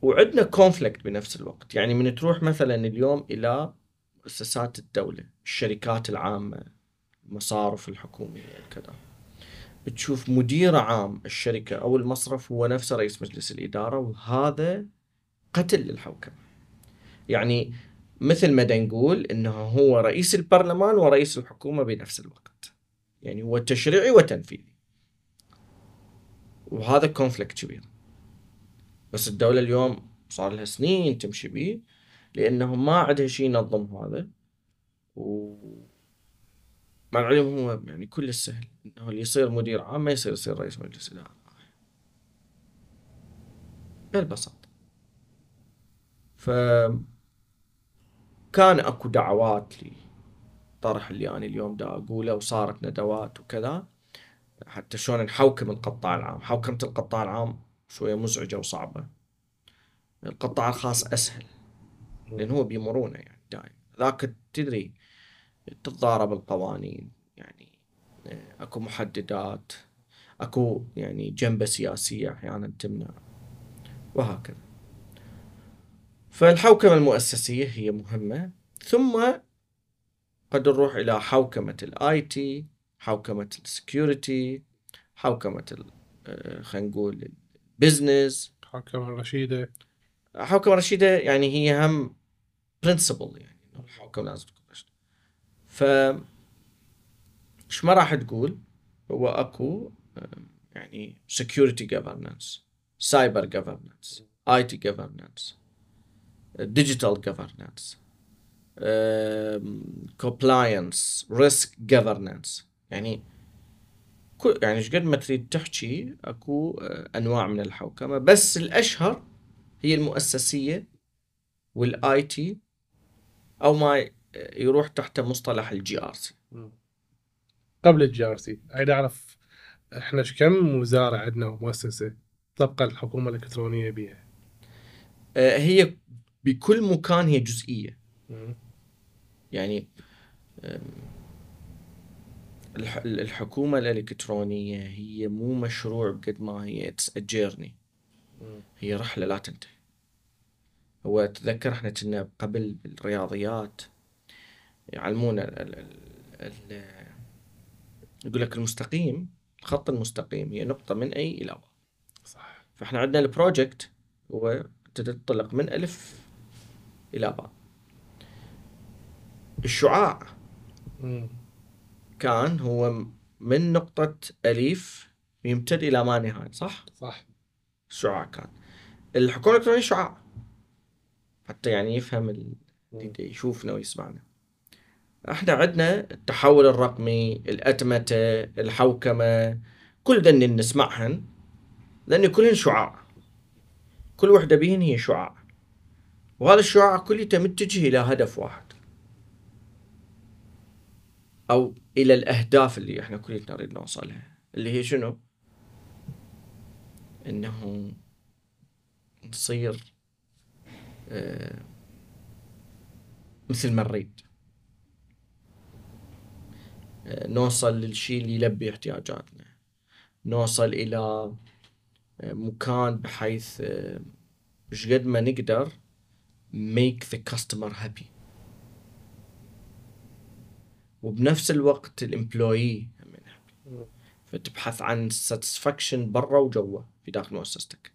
وعندنا كونفليكت بنفس الوقت. يعني من تروح مثلا اليوم إلى مؤسسات الدولة الشركات العامة المصارف الحكومية كذا. بتشوف مدير عام الشركة أو المصرف هو نفسه رئيس مجلس الإدارة وهذا قتل للحوكمة. يعني مثل ما نقول إنه هو رئيس البرلمان ورئيس الحكومة بنفس الوقت. يعني هو تشريعي وتنفيذي. وهذا كونفليكت كبير. بس الدولة اليوم صار لها سنين تمشي به لأنه ما عندها شيء ينظم هذا. و مع العلم هو يعني كل السهل إنه اللي يصير مدير عام ما يصير يصير رئيس مجلس إدارة. بالبساطة. ف كان أكو دعوات لي طرح اللي أنا اليوم دا أقوله وصارت ندوات وكذا. حتى شلون نحوكم القطاع العام. حوكمة القطاع العام شوية مزعجة وصعبة. القطاع الخاص أسهل لأن هو بمرونة يعني دائما ذاك تدري تتضارب القوانين يعني آه، أكو محددات أكو يعني جنبة سياسية أحيانا تمنع وهكذا. فالحوكمة المؤسسية هي مهمة. ثم قد نروح إلى حوكمة ال IT حوكمة ال security حوكمة آه، خلينا نقول business
حوكمه رشيده
حوكمه رشيده يعني هي هم principle يعني الحكم لازم تكون رشيدة ف ما راح تقول هو أكو يعني security governance cyber governance IT governance digital governance compliance risk governance. يعني يعني إيش قد ما تريد تحكي أكو أنواع من الحوكمة بس الأشهر هي المؤسسية وال IT أو ما يروح تحت مصطلح ال GRC.
قبل ال GRC. أريد أعرف إحنا كم وزارة عندنا ومؤسسه تبقى الحكومة الإلكترونية بها
آه، هي بكل مكان هي جزئية. يعني الحكومة الإلكترونية هي مو مشروع قد ما هي it's journey هي رحلة لا تنتهي. هو تذكر إحنا كنا قبل بالرياضيات يعلمون ال ال يقول لك المستقيم الخط المستقيم هي نقطة من A إلى و
صح
فإحنا عندنا ال project هو تنطلق من ألف إلى باء. الشعاع
مم.
كان هو من نقطة أليف يمتد إلى ما نهاية صح؟
صح.
الشعاع كان. الحكومة الإلكترونية شعاع. حتى يعني يفهم ال- اللي يشوفنا ويسمعنا. إحنا عندنا التحول الرقمي الأتمتة الحوكمة كل ذن نسمعهن لأن كلهن شعاع. كل وحدة بهن هي شعاع. وهذا الشعاع كليته متجه إلى هدف واحد. أو إلى الأهداف اللي إحنا كلنا نريد نوصلها اللي هي شنو؟ إنه نصير آه، مثل ما نريد. آه، نوصل للشيء اللي يلبي احتياجاتنا. نوصل إلى آه، مكان بحيث مش قد ما نقدر make the customer happy. وبنفس الوقت ال employee فتبحث عن satisfaction برا وجوا في داخل مؤسستك.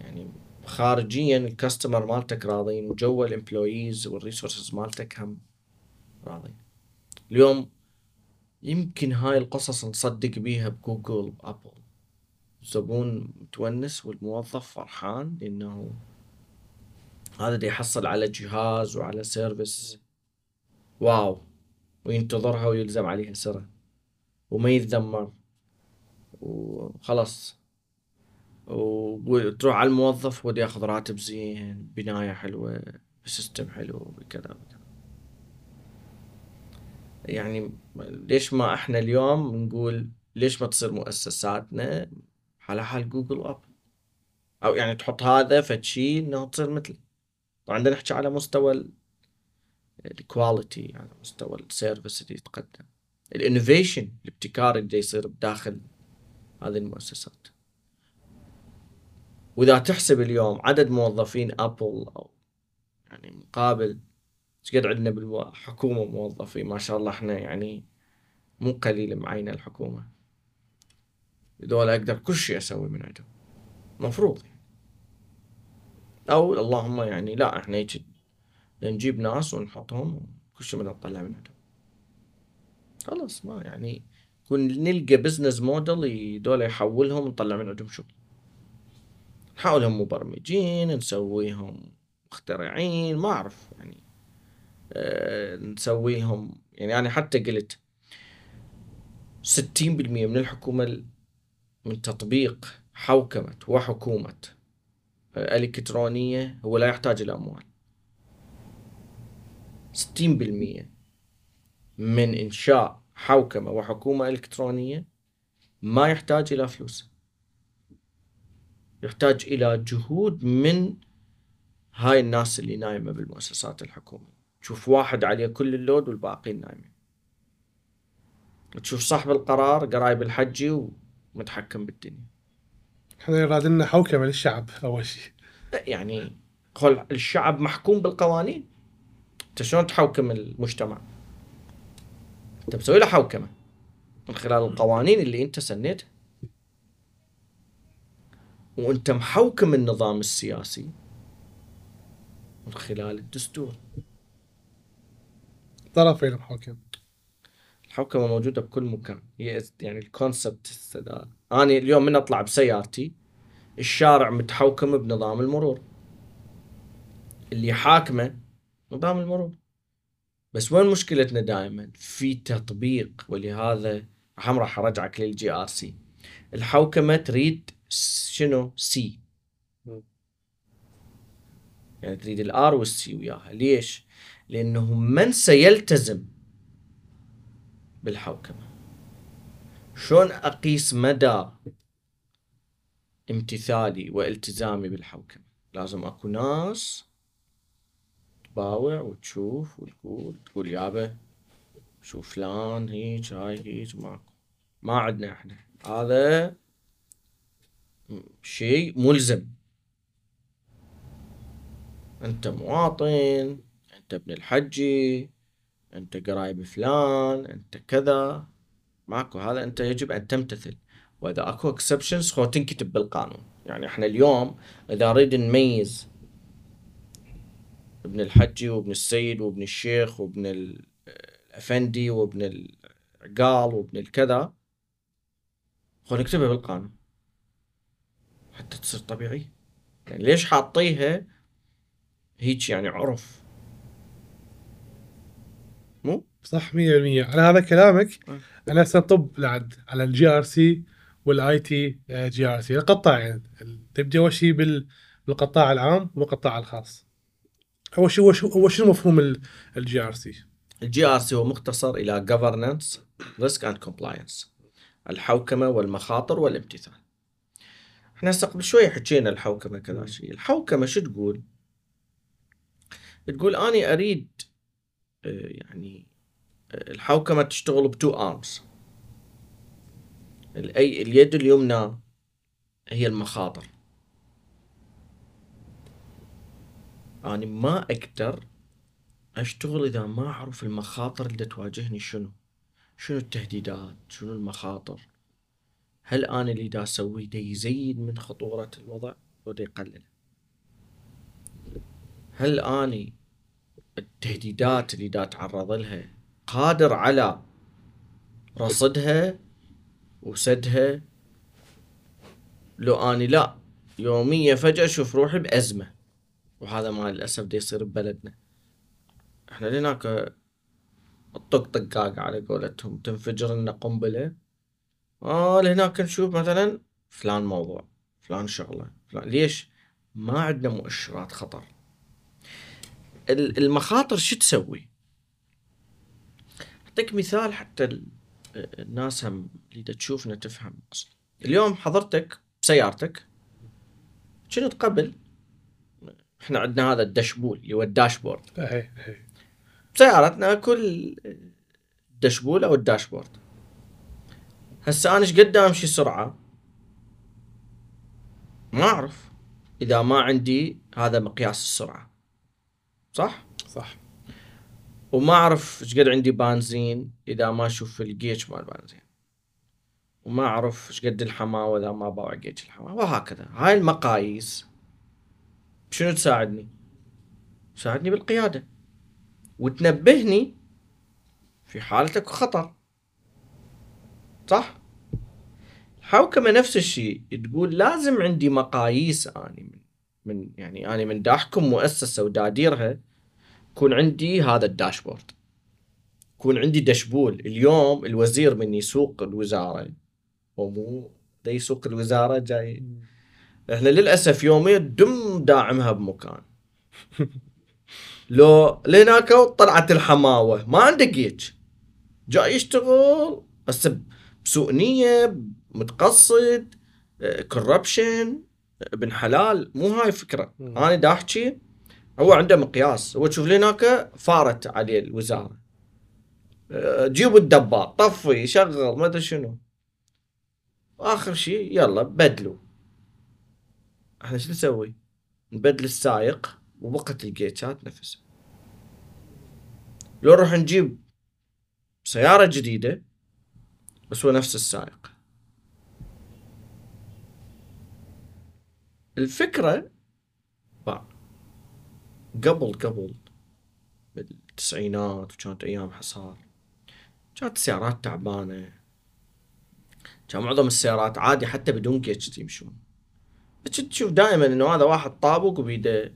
يعني خارجيا ال customer مالتك راضين وجوا ال employees وال resources مالتك هم راضين اليوم يمكن هاي القصص نصدق بيها بجوجل بأبل الزبون متونس والموظف فرحان لأنه هذا دي يحصل على جهاز وعلى service wow. وينتظرها ويلزم عليها سنة وما يتذمر. وخلاص. وتروح على الموظف ودي ياخذ راتب زين. بناية حلوة. ب system حلو. بكذا بكذا. يعني ليش ما إحنا اليوم نقول ليش ما تصير مؤسساتنا على حال جوجل أبل أو يعني تحط هذا فشي انه تصير مثل طبعا نحكي على مستوى ال quality على مستوى ال service اللي يتقدم. ال innovation الابتكار اللي يصير بداخل هذه المؤسسات. وإذا تحسب اليوم عدد موظفين ابل أو يعني مقابل إيش قد عندنا بالحكومة موظفين؟ ما شاء الله إحنا يعني مو قليل معينا الحكومة. هذول أقدر كل شيء أسوي من عندهم. مفروض أو اللهم يعني لا إحنا هيك نجيب ناس ونحطهم كل شيء بدنا نطلع من عندهم خلاص ما يعني كون نلقى business model دول يحولهم ونطلع من عندهم شغل. نحاولهم مبرمجين نسويهم مخترعين ما أعرف يعني أه نسويهم يعني أنا حتى قلت 60% من الحكومة من تطبيق حوكمة وحكومة آه، ألكترونية هو لا يحتاج إلى أموال. 60% من إنشاء حوكمة وحكومة إلكترونية ما يحتاج إلى فلوس. يحتاج إلى جهود من هاي الناس اللي نايمة بالمؤسسات الحكومية. تشوف واحد عليه كل اللود والباقيين نايمين. تشوف صاحب القرار قرايب الحجي ومتحكم بالدنيا.
إحنا يراد لنا حوكمة للشعب أول شيء.
يعني الشعب محكوم بالقوانين. انت شلون تحوكم المجتمع؟ انت مسوي له حوكمة من خلال القوانين اللي انت سنيتها وانت محوكم النظام السياسي من خلال الدستور.
طرفين المحوكم
الحوكمة موجودة بكل مكان. هي يعني الكونسبت أنا اليوم من أطلع بسيارتي الشارع متحوكم بنظام المرور. اللي حاكمه نظام المرور. بس وين مشكلتنا دائما في تطبيق ولهذا هم راح أرجعك لل GRC الحوكمة تريد شنو؟ سي يعني تريد الار والسي وياها. ليش؟ لأنه من سيلتزم بالحوكمة. شلون أقيس مدى امتثالي والتزامي بالحوكمة؟ لازم أكو ناس تباوع وتشوف وتقول تقول يابا شوف فلان هيك هاي هيك ماكو ما عندنا إحنا هذا شيء ملزم انت مواطن انت ابن الحجي انت قرايب فلان انت كذا ماكو هذا انت يجب ان تمتثل واذا اكو اكسبشنز خو تنكتب بالقانون يعني إحنا اليوم اذا نريد نميز ابن الحجي وابن السيد وابن الشيخ وابن الأفندي وابن العقال وابن الكذا. خو نكتبها بالقانون. حتى تصير طبيعي. يعني ليش حاطيها هيك يعني عرف؟ مو؟
صح 100% على هذا كلامك
آه.
أنا هسه طب لعد على ال GRC وال IT GRC القطاعين تبدي أول شيء بال- بالقطاع العام والقطاع الخاص. اول شيء هو شو هو شنو مفهوم ال
GRC؟ ال GRC هو مختصر إلى governance risk and compliance. الحوكمة والمخاطر والامتثال. إحنا هسه قبل شوي حكينا الحوكمة كذا شيء. الحوكمة شو تقول؟ تقول أني أريد آه، يعني آه، الحوكمة تشتغل ب two arms الاي اليد اليمنى هي المخاطر. أني ما أقدر أشتغل إذا ما أعرف المخاطر اللي تواجهني شنو؟ شنو التهديدات؟ شنو المخاطر؟ هل أنا اللي دا اسويه دا يزيد من خطورة الوضع أو دا يقلل؟ هل أني التهديدات اللي دا أتعرض لها قادر على رصدها وسدها؟ لو أني لا يوميا فجأة أشوف روحي بأزمة. وهذا ما للأسف دا يصير ببلدنا. إحنا لهناك الطق طقاق على قولتهم. تنفجر لنا قنبلة. آه لهناك نشوف مثلا فلان موضوع فلان شغلة فلان. ليش؟ ما عندنا مؤشرات خطر. ال- المخاطر شو تسوي؟ أعطيك مثال حتى ال- الناس هم اللي تشوفنا تفهم. أصلا اليوم حضرتك بسيارتك كنت قبل إحنا عندنا هذا الدشبول اللي هو الداشبورد.
اي اي
بسيارتنا كل دشبول أو الداشبورد. هسه أنا إيش قد امشي سرعة. ما أعرف إذا ما عندي هذا مقياس السرعة. صح؟
صح.
وما أعرف إيش قد عندي بنزين إذا ما أشوف الجيج مال البنزين وما أعرف إيش قد الحماوة إذا ما باوع جيج الحماوة. وهكذا. هاي المقاييس. شنو تساعدني؟ تساعدني بالقيادة. وتنبهني في حالة أكو خطر صح؟ الحوكمة نفس الشيء تقول لازم عندي مقاييس أني من من يعني أني من دا احكم مؤسسة ودا اديرها يكون عندي هذا الداشبورد. يكون عندي دشبول اليوم الوزير من يسوق الوزارة. ومو دا يسوق الوزارة جاي إحنا للأسف يوميا دم داعمها بمكان. لو لهناك طلعت الحماوة ما عنده جيج جاي يشتغل بس بسوء نية متقصد corruption ابن حلال مو هاي
الفكرة.
أنا دا احكي هو عنده مقياس. هو تشوف لهناك فارت عليه الوزارة. أه، جيبوا الدباب طفي شغل ما أدري شنو. آخر شيء يلا بدلوا. إحنا شو نسوي؟ نبدل السائق وبقت الجيتشات نفسها. لو نروح نجيب سيارة جديدة بس هو نفس السائق. الفكرة قبل قبل بالتسعينات وكانت أيام حصار كانت السيارات تعبانة. كان معظم السيارات عادي حتى بدون جيتش يمشون. تشوف دائما إنه هذا واحد طابق وبيده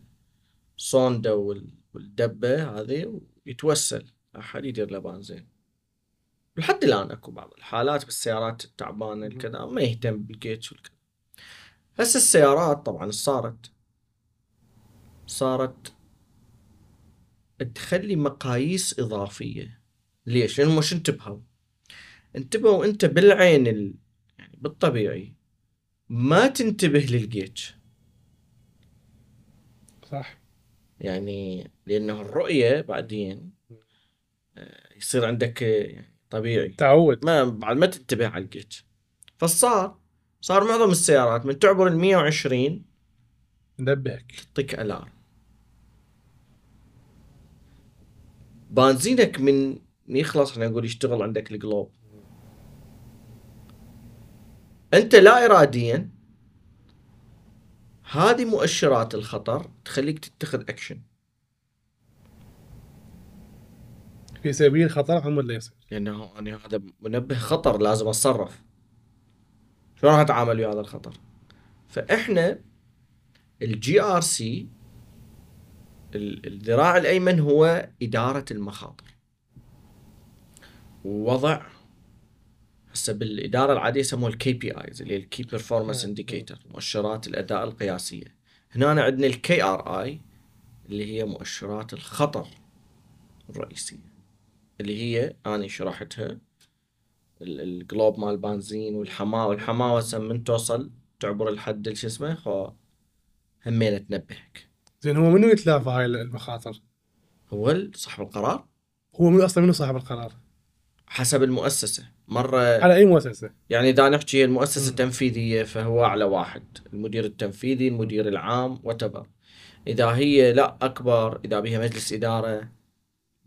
صوندا وال- والدبة هذه ويتوسل. أحد يدير له بنزين لحد الآن أكو بعض الحالات بالسيارات التعبانة الكذا ما يهتم بالجيتش والكذا. هسه السيارات طبعا صارت صارت تخلي مقاييس إضافية. ليش؟ لأن مش انتبهوا. انتبهوا أنت بالعين ال... يعني بالطبيعي. ما تنتبه للجيتش.
صح.
يعني لأنه الرؤية بعدين آه، يصير عندك يعني طبيعي.
تعود.
ما بعد ما تنتبه على الجيتش. فصار صار معظم السيارات من تعبر ال 120
نبهك.
تعطيك alarm بنزينك من يخلص إحنا نقول يشتغل عندك الجلوب. أنت لا اراديا هذه مؤشرات الخطر تخليك تتخذ اكشن
في سبيل خطر عم ولا يصير؟
لأنه أنا هذا منبه خطر لازم أتصرف. شلون راح أتعامل ويا هذا الخطر؟ فإحنا ال GRC الذراع الأيمن هو إدارة المخاطر. ووضع هسه بالإدارة العادية يسموها ال KPIs اللي هي ال key performance indicator مؤشرات الأداء القياسية. هنا عندنا ال KRI اللي هي مؤشرات الخطر الرئيسية اللي هي أنا شرحتها الجلوب مال البنزين والحماوة والحماوه من توصل تعبر الحد شو اسمه؟ خو همين تنبهك.
زين هو منو يتلافى هاي المخاطر؟
هو صاحب القرار؟
هو منو أصلا؟ منو صاحب القرار؟
حسب المؤسسة. مرة
على أي مؤسسة؟
يعني إذا نحكي المؤسسة التنفيذية فهو اعلى واحد المدير التنفيذي المدير العام وتبر إذا هي لا أكبر إذا بها مجلس إدارة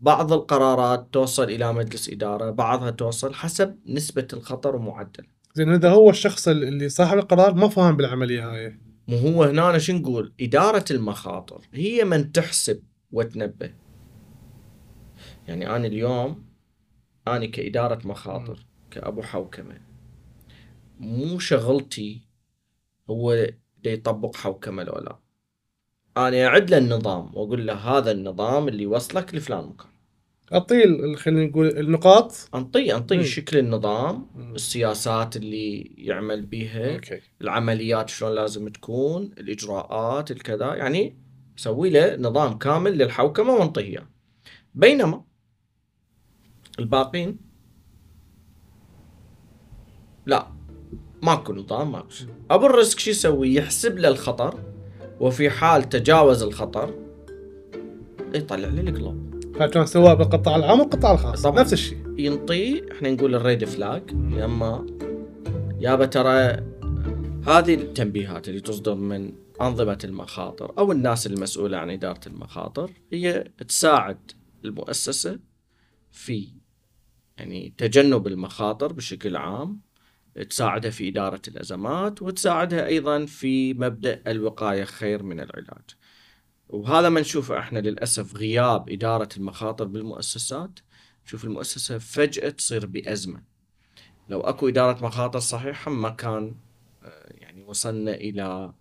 بعض القرارات توصل إلى مجلس إدارة بعضها توصل حسب نسبة الخطر ومعدل.
زين إذا هو الشخص اللي صاحب القرار ما فاهم بالعملية هاي.
مو هو هنا شو نقول؟ إدارة المخاطر هي من تحسب وتنبه. يعني أنا اليوم أنا كإدارة مخاطر كأبو حوكمة مو شغلتي هو دا يطبق حوكمة لو لا. أنا أعد له النظام وأقول له هذا النظام اللي يوصلك لفلان مكان.
اعطيه خلينا نقول النقاط؟
انطيه انطيه
مم.
شكل النظام
مم.
السياسات اللي يعمل بيها العمليات شلون لازم تكون الإجراءات الكذا يعني سوي له نظام كامل للحوكمة وأنطيه بينما الباقين لا. ماكو نظام ماكو. أبو الرزق شو يسوي؟ يحسب له الخطر وفي حال تجاوز الخطر يطلع لي القلوب
هاي كان سواء بالقطاع العام والقطاع الخاص.
طبعاً.
نفس الشيء.
ينطي إحنا نقول الريد فلاج يا اما يابا ترى هذه التنبيهات اللي تصدر من أنظمة المخاطر أو الناس المسؤولة عن إدارة المخاطر هي تساعد المؤسسة في يعني تجنب المخاطر بشكل عام تساعدها في إدارة الأزمات وتساعدها أيضا في مبدأ الوقاية خير من العلاج. وهذا ما نشوفه إحنا للأسف غياب إدارة المخاطر بالمؤسسات. شوف المؤسسة فجأة تصير بأزمة. لو أكو إدارة مخاطر صحيحة ما كان آه، يعني وصلنا إلى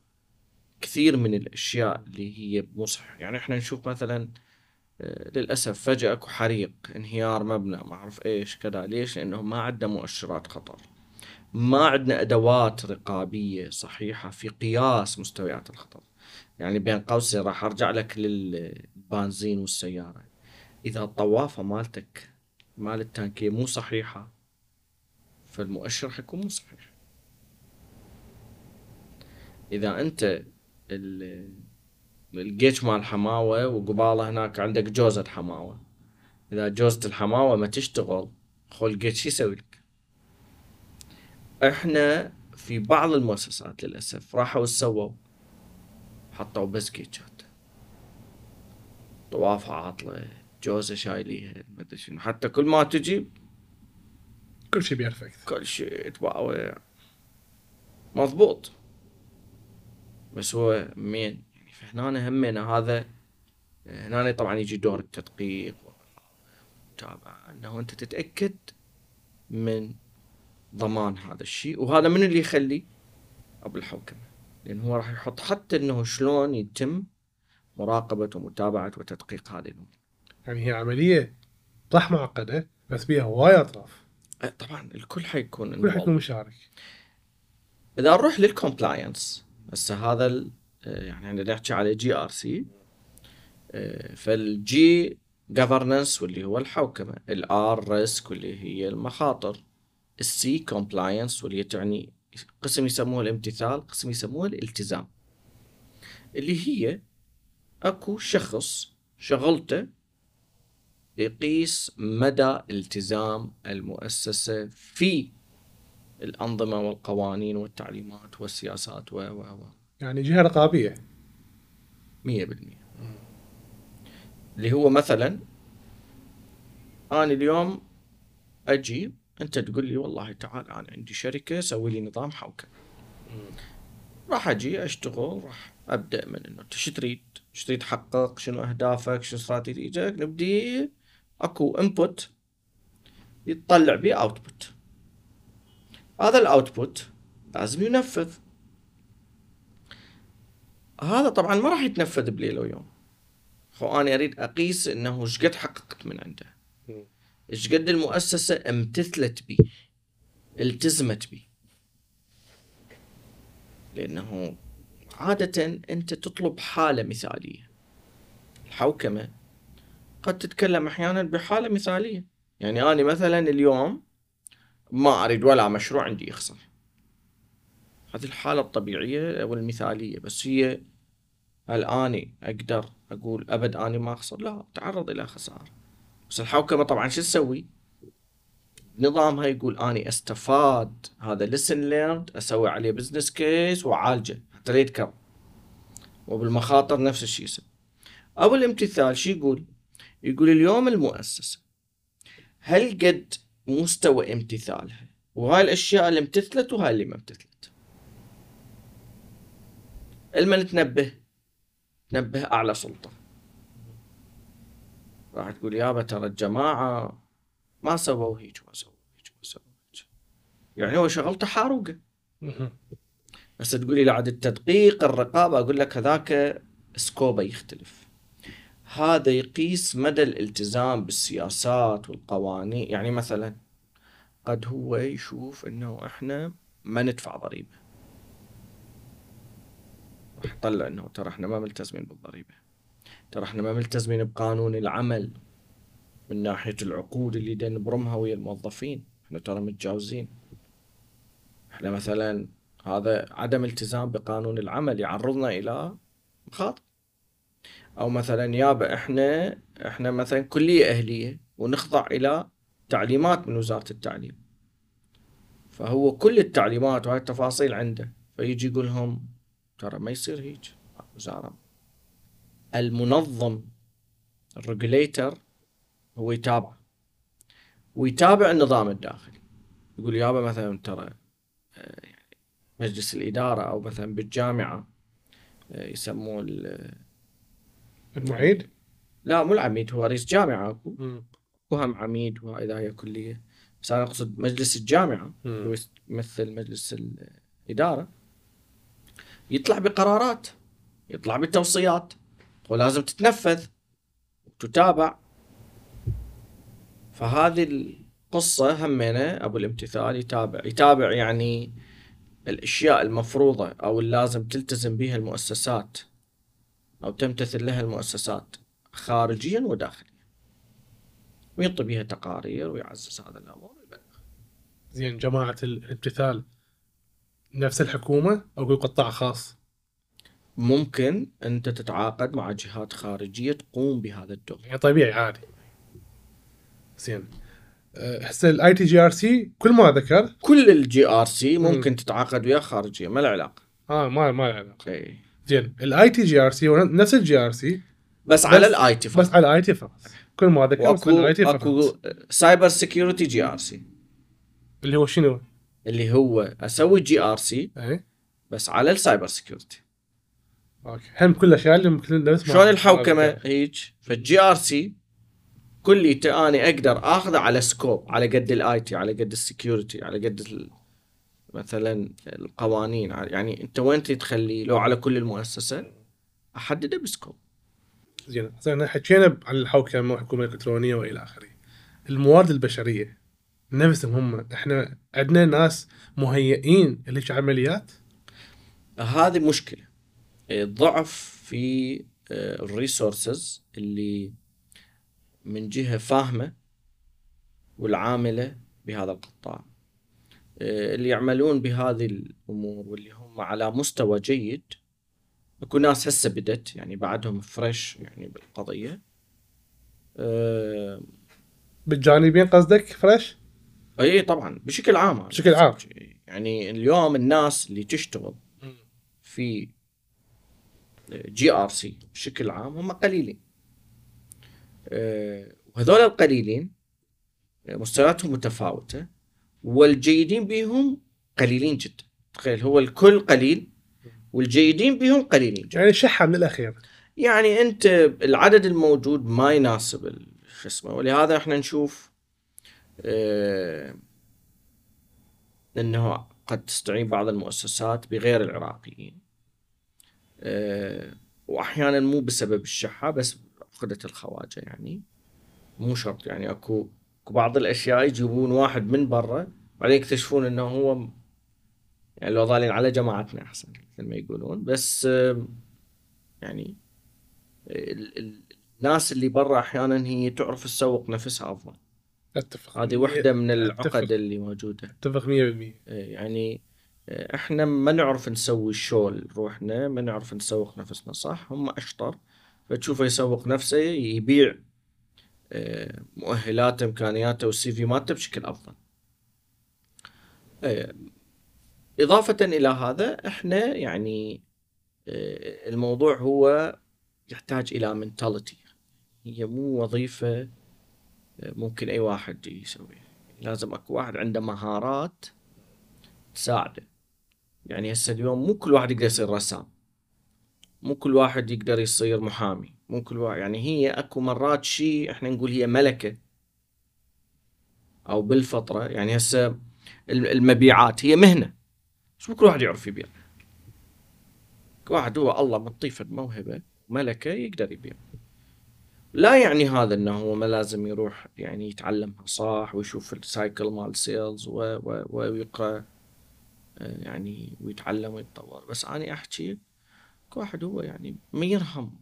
كثير من الأشياء اللي هي مو صح يعني إحنا نشوف مثلا للأسف فجأة أكو حريق انهيار مبنى ما أعرف إيش كذا. ليش؟ لأنه ما عندنا مؤشرات خطر. ما عندنا أدوات رقابية صحيحة في قياس مستويات الخطر. يعني بين قوسين راح أرجع لك للبنزين والسيارة. إذا الطوافة مالتك مال التانكية مو صحيحة فالمؤشر حيكون مو صحيح. إذا أنت الجيتش مال حماوة وقباله هناك عندك جوزة حماوة إذا جوزة الحماوة ما تشتغل خو الجيتش شو يسوي لك؟ إحنا في بعض المؤسسات للأسف راحوا سووا حطوا بس جيتشات طوافة عاطلة جوزة شايليها ما شنو. حتى كل ما تجي
كل شيء بيرفكت
كل شيء تباوع مضبوط. بس هو مين؟ فهنا همنا هذا هنا طبعا يجي دور التدقيق والمتابعة إنه أنت تتأكد من ضمان هذا الشيء وهذا من اللي يخلي أبو الحوكمة. لأن هو راح يحط حتى إنه شلون يتم مراقبة ومتابعة وتدقيق هذه الأمور.
يعني هي عملية صح معقدة بس بيها هواي أطراف.
أه، طبعا الكل حيكون
كل حيكون. مشارك.
إذا نروح لل compliance هسه هذا ال- يعني إحنا نحكي على جي ار سي فالجي governance واللي هو الحوكمة ال R risk واللي هي المخاطر ال C compliance واللي تعني قسم يسموه الامتثال قسم يسموه الالتزام اللي هي أكو شخص شغلته يقيس مدى التزام المؤسسة في الأنظمة والقوانين والتعليمات والسياسات و و و
يعني جهة رقابية
مية بالمية اللي هو مثلا أنا اليوم أجي أنت تقول لي والله تعال أنا عندي شركة سوي لي نظام حوكمه راح أجي أشتغل راح أبدأ من إنه أنت شو تريد؟ شو تريد تحقق؟ شنو أهدافك؟ شنو استراتيجيتك؟ نبدي أكو input يتطلع به output هذا ال output لازم ينفذ هذا طبعا ما راح يتنفذ بليلة ويوم. خو أنا أريد أقيس إنه إيش قد حققت من عنده. إيش قد المؤسسة امتثلت بي. التزمت بي. لأنه عادة أنت تطلب حالة مثالية. الحوكمة قد تتكلم أحيانا بحالة مثالية. يعني أنا مثلا اليوم ما أريد ولا مشروع عندي يخسر. هذه الحالة الطبيعية أو المثالية بس هي هل أني أقدر أقول أبد أني ما اخسر لا تعرض إلى خسارة. بس الحوكمة طبعا شو تسوي؟ نظامها يقول أني أستفاد هذا lesson learned أسوي عليه business case وأعالجه حتى لا يتكرر. وبالمخاطر نفس الشيء يسوي. ابو الامتثال شو يقول؟ يقول اليوم المؤسسة هل قد مستوى امتثالها؟ وهاي الأشياء اللي امتثلت وهاي اللي ما امتثلت. لما تنبه تنبه أعلى سلطة. راح تقول يابا ترى الجماعة ما سووا هيك ما سووا هيك ما سووا هيك. يعني هو شغلته حاروقه بس تقولي لا عاد التدقيق الرقابة أقول لك هذاك سكوبه يختلف. هذا يقيس مدى الالتزام بالسياسات والقوانين. يعني مثلا قد هو يشوف إنه إحنا ما ندفع ضريبة. راح يطلع إنه ترى إحنا ما ملتزمين بالضريبة. ترى إحنا ما ملتزمين بقانون العمل من ناحية العقود اللي دا نبرمها ويا الموظفين. إحنا ترى متجاوزين. إحنا مثلا هذا عدم التزام بقانون العمل يعرضنا إلى مخاطر أو مثلا يابا إحنا إحنا مثلا كلية أهلية ونخضع إلى تعليمات من وزارة التعليم. فهو كل التعليمات وهاي التفاصيل عنده. فيجي يقول لهم ترى ما يصير هيك. وزاره المنظم الريجوليتر هو يتابع. ويتابع النظام الداخلي. يقول يابا مثلا ترى آه، يعني مجلس الإدارة أو مثلا بالجامعة آه، يسموه
المعيد؟
لا مو العميد هو رئيس جامعة أكو. وهم عميد وإذا هي كلية. بس أنا أقصد مجلس الجامعة. هو يمثل مجلس الإدارة. يطلع بقرارات يطلع بتوصيات. ولازم تتنفذ وتتابع. فهذه القصة همينة أبو الامتثال يتابع يتابع يعني الأشياء المفروضة أو اللازم تلتزم بها المؤسسات أو تمتثل لها المؤسسات خارجيا وداخليا. ويعطي بها تقارير ويعزز هذا الأمر.
زين جماعة الامتثال. نفس الحكومة؟ أو قطاع خاص؟
ممكن أنت تتعاقد مع جهات خارجية تقوم بهذا الدور.
يعني طبيعي عادي. زين. أه، هسه ال IT GRC كل ما ذكر.
كل الجي آر سي ممكن تتعاقد وياه خارجيا ما له علاقة.
آه ما ما له علاقة.
إي.
زين. الاي تي جي آر سي نفس الجي آر سي
بس على الاي تي
بس على الاي تي فقط. كل ما ذكر
اكو
فقط.
cyber security GRC.
اللي هو شنو؟
اللي هو أسوي جي ار سي بس على السايبر سكيورتي
أوكي. هم كل الأشياء اللي ممكن
شلون الحوكمه هيك فال GRC كليته أنا أقدر آخذه على scope على قد ال IT على قد ال security على قد ال- مثلا القوانين. يعني أنت وين تخليه؟ لو على كل المؤسسة أحدده ب scope
زين. زين حكينا عن الحوكمه والحكومة الإلكترونية وإلى آخره. الموارد البشرية. نفسهم هم. إحنا عندنا ناس مهيئين لهيك عمليات.
هذه مشكلة. ضعف في ال resources اللي من جهة فاهمة والعاملة بهذا القطاع. آه، اللي يعملون بهذه الأمور واللي هم على مستوى جيد أكو ناس هسه بدت يعني بعدهم fresh يعني بالقضية. آه،
بالجانبين قصدك fresh؟
اي طبعا بشكل عام
بشكل عام.
يعني اليوم الناس اللي تشتغل في GRC بشكل عام هم قليلين. آه، وهذول القليلين مستوياتهم متفاوتة والجيدين بهم قليلين جدا. تخيل هو الكل قليل والجيدين بهم قليلين جدا.
يعني شحة من الأخير.
يعني أنت العدد الموجود ما يناسب شو اسمه ولهذا إحنا نشوف آه إنه قد تستعين بعض المؤسسات بغير العراقيين. آه واحيانا مو بسبب الشحة بس عقدة الخواجة يعني. مو شرط يعني أكو بعض الأشياء يجيبون واحد من برا بعدين يكتشفون إنه هو يعني لو ظالين على جماعتنا أحسن مثل ما يقولون. بس آه يعني ال- ال- الناس اللي برا أحيانا هي تعرف تسوق نفسها أفضل.
أتفق
هذه واحدة من
أتفق.
العقد اللي موجودة.
أتفق 100%
إيه، يعني إيه، إحنا ما نعرف نسوي شول روحنا ما نعرف نسوق نفسنا صح؟ هم أشطر. فتشوفه يسوق نفسه يبيع إيه، مؤهلاته إمكانياته والسي في مالته بشكل أفضل. إضافة إلى هذا إحنا يعني الموضوع هو يحتاج إلى منتاليتي هي مو وظيفة ممكن أي واحد يسويها لازم أكو واحد عنده مهارات تساعده. يعني هسه اليوم مو كل واحد يقدر يصير رسام. مو كل واحد يقدر يصير محامي. مو كل واحد يعني هي أكو مرات شيء إحنا نقول هي ملكة أو بالفطرة. يعني هسه الم- المبيعات هي مهنة. بس مو كل واحد يعرف يبيع. واحد هو الله منطيه موهبة ملكة يقدر يبيع. لا يعني هذا إنه هو ما لازم يروح يعني يتعلمها صح ويشوف ال cycle مال sales ويقرا آه، يعني ويتعلم ويتطور. بس أنا أحكي واحد هو يعني ما يرهم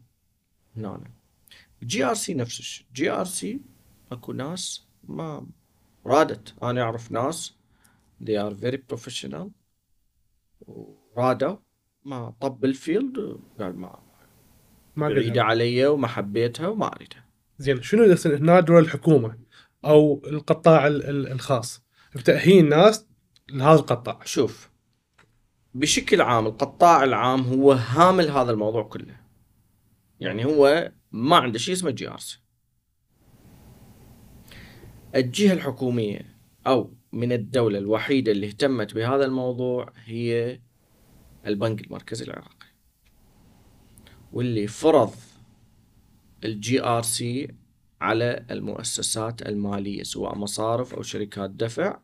هنا GRC نفس الشيء. GRC أكو ناس ما رادت. أنا أعرف ناس they are very professional. ورادوا ما طب ال field قال ما
ما
بعيدة
قدر
علي وما حبيتها وما أريدها.
زين شنو هنا دور الحكومة أو القطاع ال- ال- الخاص؟ بتأهيل الناس لهذا القطاع.
شوف بشكل عام القطاع العام هو هامل هذا الموضوع كله. يعني هو ما عنده شيء اسمه GRC الجهة الحكومية أو من الدولة الوحيدة اللي اهتمت بهذا الموضوع هي البنك المركزي العراقي واللي فرض ال GRC على المؤسسات المالية سواء مصارف أو شركات دفع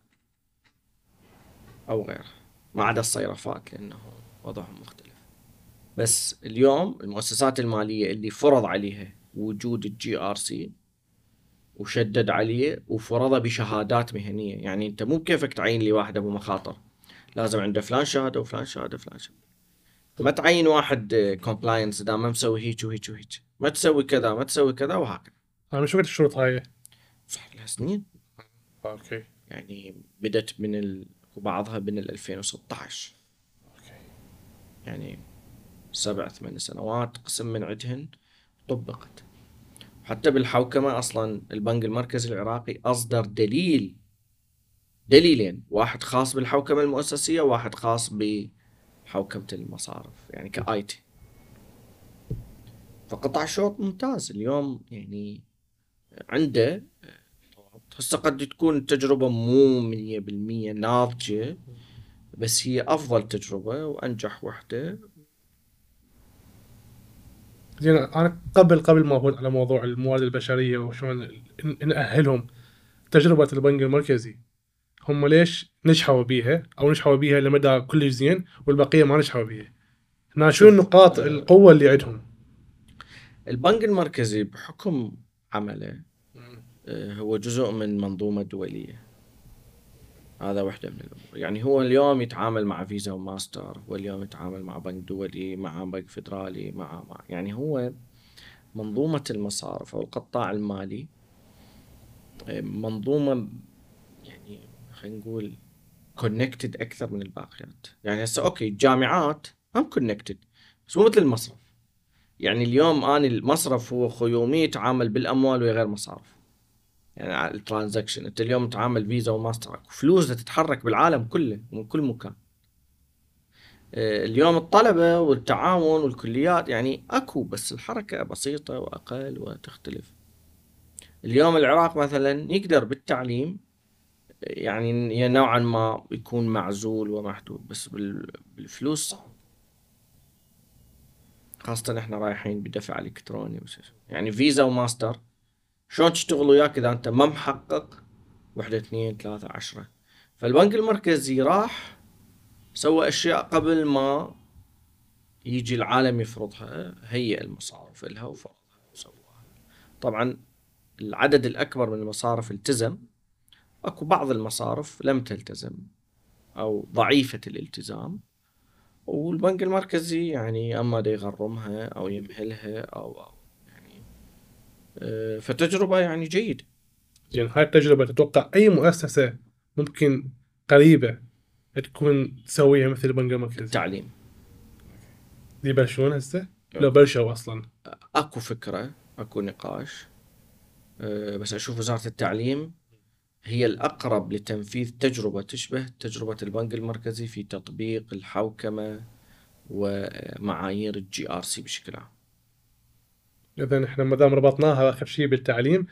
أو غيرها. ما عدا الصيرفات لأنه وضعهم مختلف. بس اليوم المؤسسات المالية اللي فرض عليها وجود ال GRC وشدد عليه وفرضه بشهادات مهنية. يعني أنت مو بكيفك تعين لي واحد أبو مخاطر. لازم عنده فلان شهادة وفلان شهادة وفلان شهادة. ما تعين واحد compliance إذا ما مسوي هيك وهيك وهيك. ما تسوي كذا ما تسوي كذا وهكذا.
أنا من شوقت الشروط هاي.
صح لها سنين.
okay.
يعني بدت من ال... وبعضها من ال 2016
okay.
يعني سبع ثمان سنوات قسم من عدهن طبقت. حتى بالحوكمة أصلا البنك المركزي العراقي أصدر دليل دليلين. واحد خاص بالحوكمة المؤسسية وواحد خاص بحوكمة المصارف؟ يعني ك IT فقاطع شوط ممتاز. اليوم يعني عنده هسه قد تكون التجربة مو مية بالمية ناضجة بس هي أفضل تجربة وأنجح وحدة.
زين أنا قبل قبل ما افوت على موضوع الموارد البشرية وشلون ن- نأهلهم تجربة البنك المركزي هم ليش نجحوا بيها أو نجحوا بيها لمدى كلش زين والبقية ما نجحوا بيها؟ هنا شو نقاط القوة اللي عندهم؟
البنك المركزي بحكم عمله آه، هو جزء من منظومة دولية. هذا واحدة من الأمور. يعني هو اليوم يتعامل مع فيزا وماستر هو اليوم يتعامل مع بنك دولي مع بنك فيدرالي مع, مع يعني هو منظومة المصارف أو القطاع المالي آه، منظومة يعني خلينا نقول connected أكثر من الباقيات. يعني هسه okay الجامعات هم connected بس مو مثل المصرف. يعني اليوم أنا المصرف هو يومي يتعامل بالأموال وغير مصارف. يعني ال transaction أنت اليوم تعامل فيزا وماستر فلوس تتحرك بالعالم كله من كل مكان. آه، اليوم الطلبة والتعاون والكليات يعني أكو بس الحركة بسيطة وأقل وتختلف. اليوم العراق مثلا يقدر بالتعليم يعني نوعا ما يكون معزول ومحدود بس بال- بالفلوس خاصة إحنا رايحين بدفع إلكتروني يعني فيزا وماستر شلون تشتغل وياك إذا أنت ما محقق؟ وحدة اثنين ثلاثة عشرة. فالبنك المركزي راح سوى أشياء قبل ما يجي العالم يفرضها هيئ المصارف لها وفرضها وسواها. طبعا العدد الأكبر من المصارف التزم. اكو بعض المصارف لم تلتزم أو ضعيفة الالتزام والبنك المركزي يعني اما دا يغرمها أو يمهلها أو أو يعني آه، فتجربة يعني جيدة.
يعني هاي التجربة تتوقع أي مؤسسة ممكن قريبة تكون تسويها مثل البنك المركزي؟
التعليم.
يبلشون هسه؟ لو بلشوا أصلا.
أكو فكرة أكو نقاش آه، بس أشوف وزارة التعليم هي الأقرب لتنفيذ تجربة تشبه تجربة البنك المركزي في تطبيق الحوكمة ومعايير ال GRC بشكل عام.
إذا إحنا ما دام ربطناها آخر شيء بالتعليم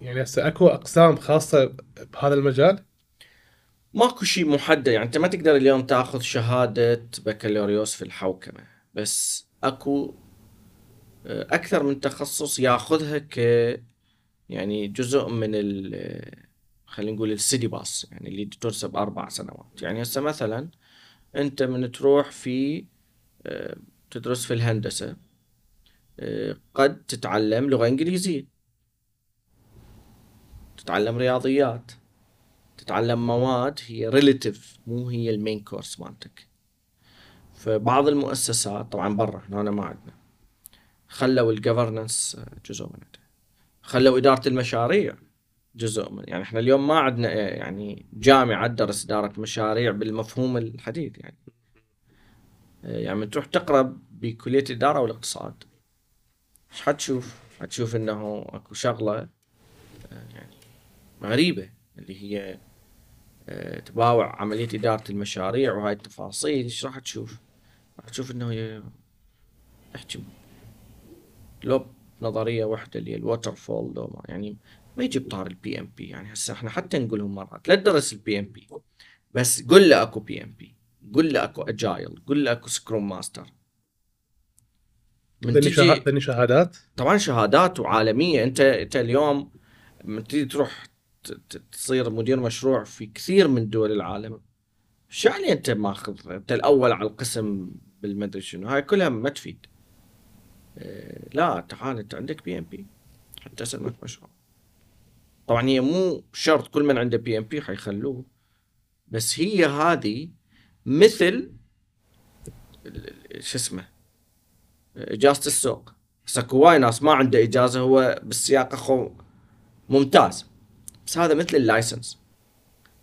يعني هسه أكو أقسام خاصة بهذا المجال؟
ماكو شيء محدد يعني أنت ما تقدر اليوم تأخذ شهادة بكالوريوس في الحوكمة بس أكو آه، أكثر من تخصص ياخذها ك يعني جزء من ال خلينا نقول ال study path يعني اللي تدرس أربع سنوات. يعني هسه مثلا أنت من تروح في آه، تدرس في الهندسة آه، قد تتعلم لغة إنجليزية. تتعلم رياضيات. تتعلم مواد هي relative مو هي ال main course مالتك. فبعض المؤسسات طبعا برا هنا ما عندنا خلوا ال governance جزء منها خلوا إدارة المشاريع. جزء من يعني إحنا اليوم ما عندنا يعني جامعة تدرس إدارة مشاريع بالمفهوم الحديث يعني يعني تروح تقرأ بكلية الإدارة والاقتصاد إيش حتشوف؟ حتشوف إنه أكو شغلة آه، يعني غريبة اللي هي آه، تباوع عملية إدارة المشاريع وهاي التفاصيل إيش راح تشوف؟ راح تشوف إنه احكي لو نظرية واحدة اللي هي ال waterfall يعني ما يجيب طاري ال PMP يعني هسه إحنا حتى نقولهم مرات لا تدرس ال PMP بس قل له أكو PMP قل له أكو agile قل له أكو scrum master من تجي
شهادات؟
طبعا شهادات وعالمية. انت أنت اليوم لما تيجي تروح تصير مدير مشروع في كثير من دول العالم شو يعني أنت ماخذ أنت الأول على القسم بالمدري شنو. هاي كلها ما تفيد. إيه، لا تعال أنت عندك PMP حتى اسمك مشروع. طبعا هي مو شرط كل من عنده PMP حيخلوه بس هي هذه مثل شو اسمه اجازه السوق هسه اكو وايد ناس ما عنده إجازة هو بالسياقة اخو ممتاز. بس هذا مثل ال license.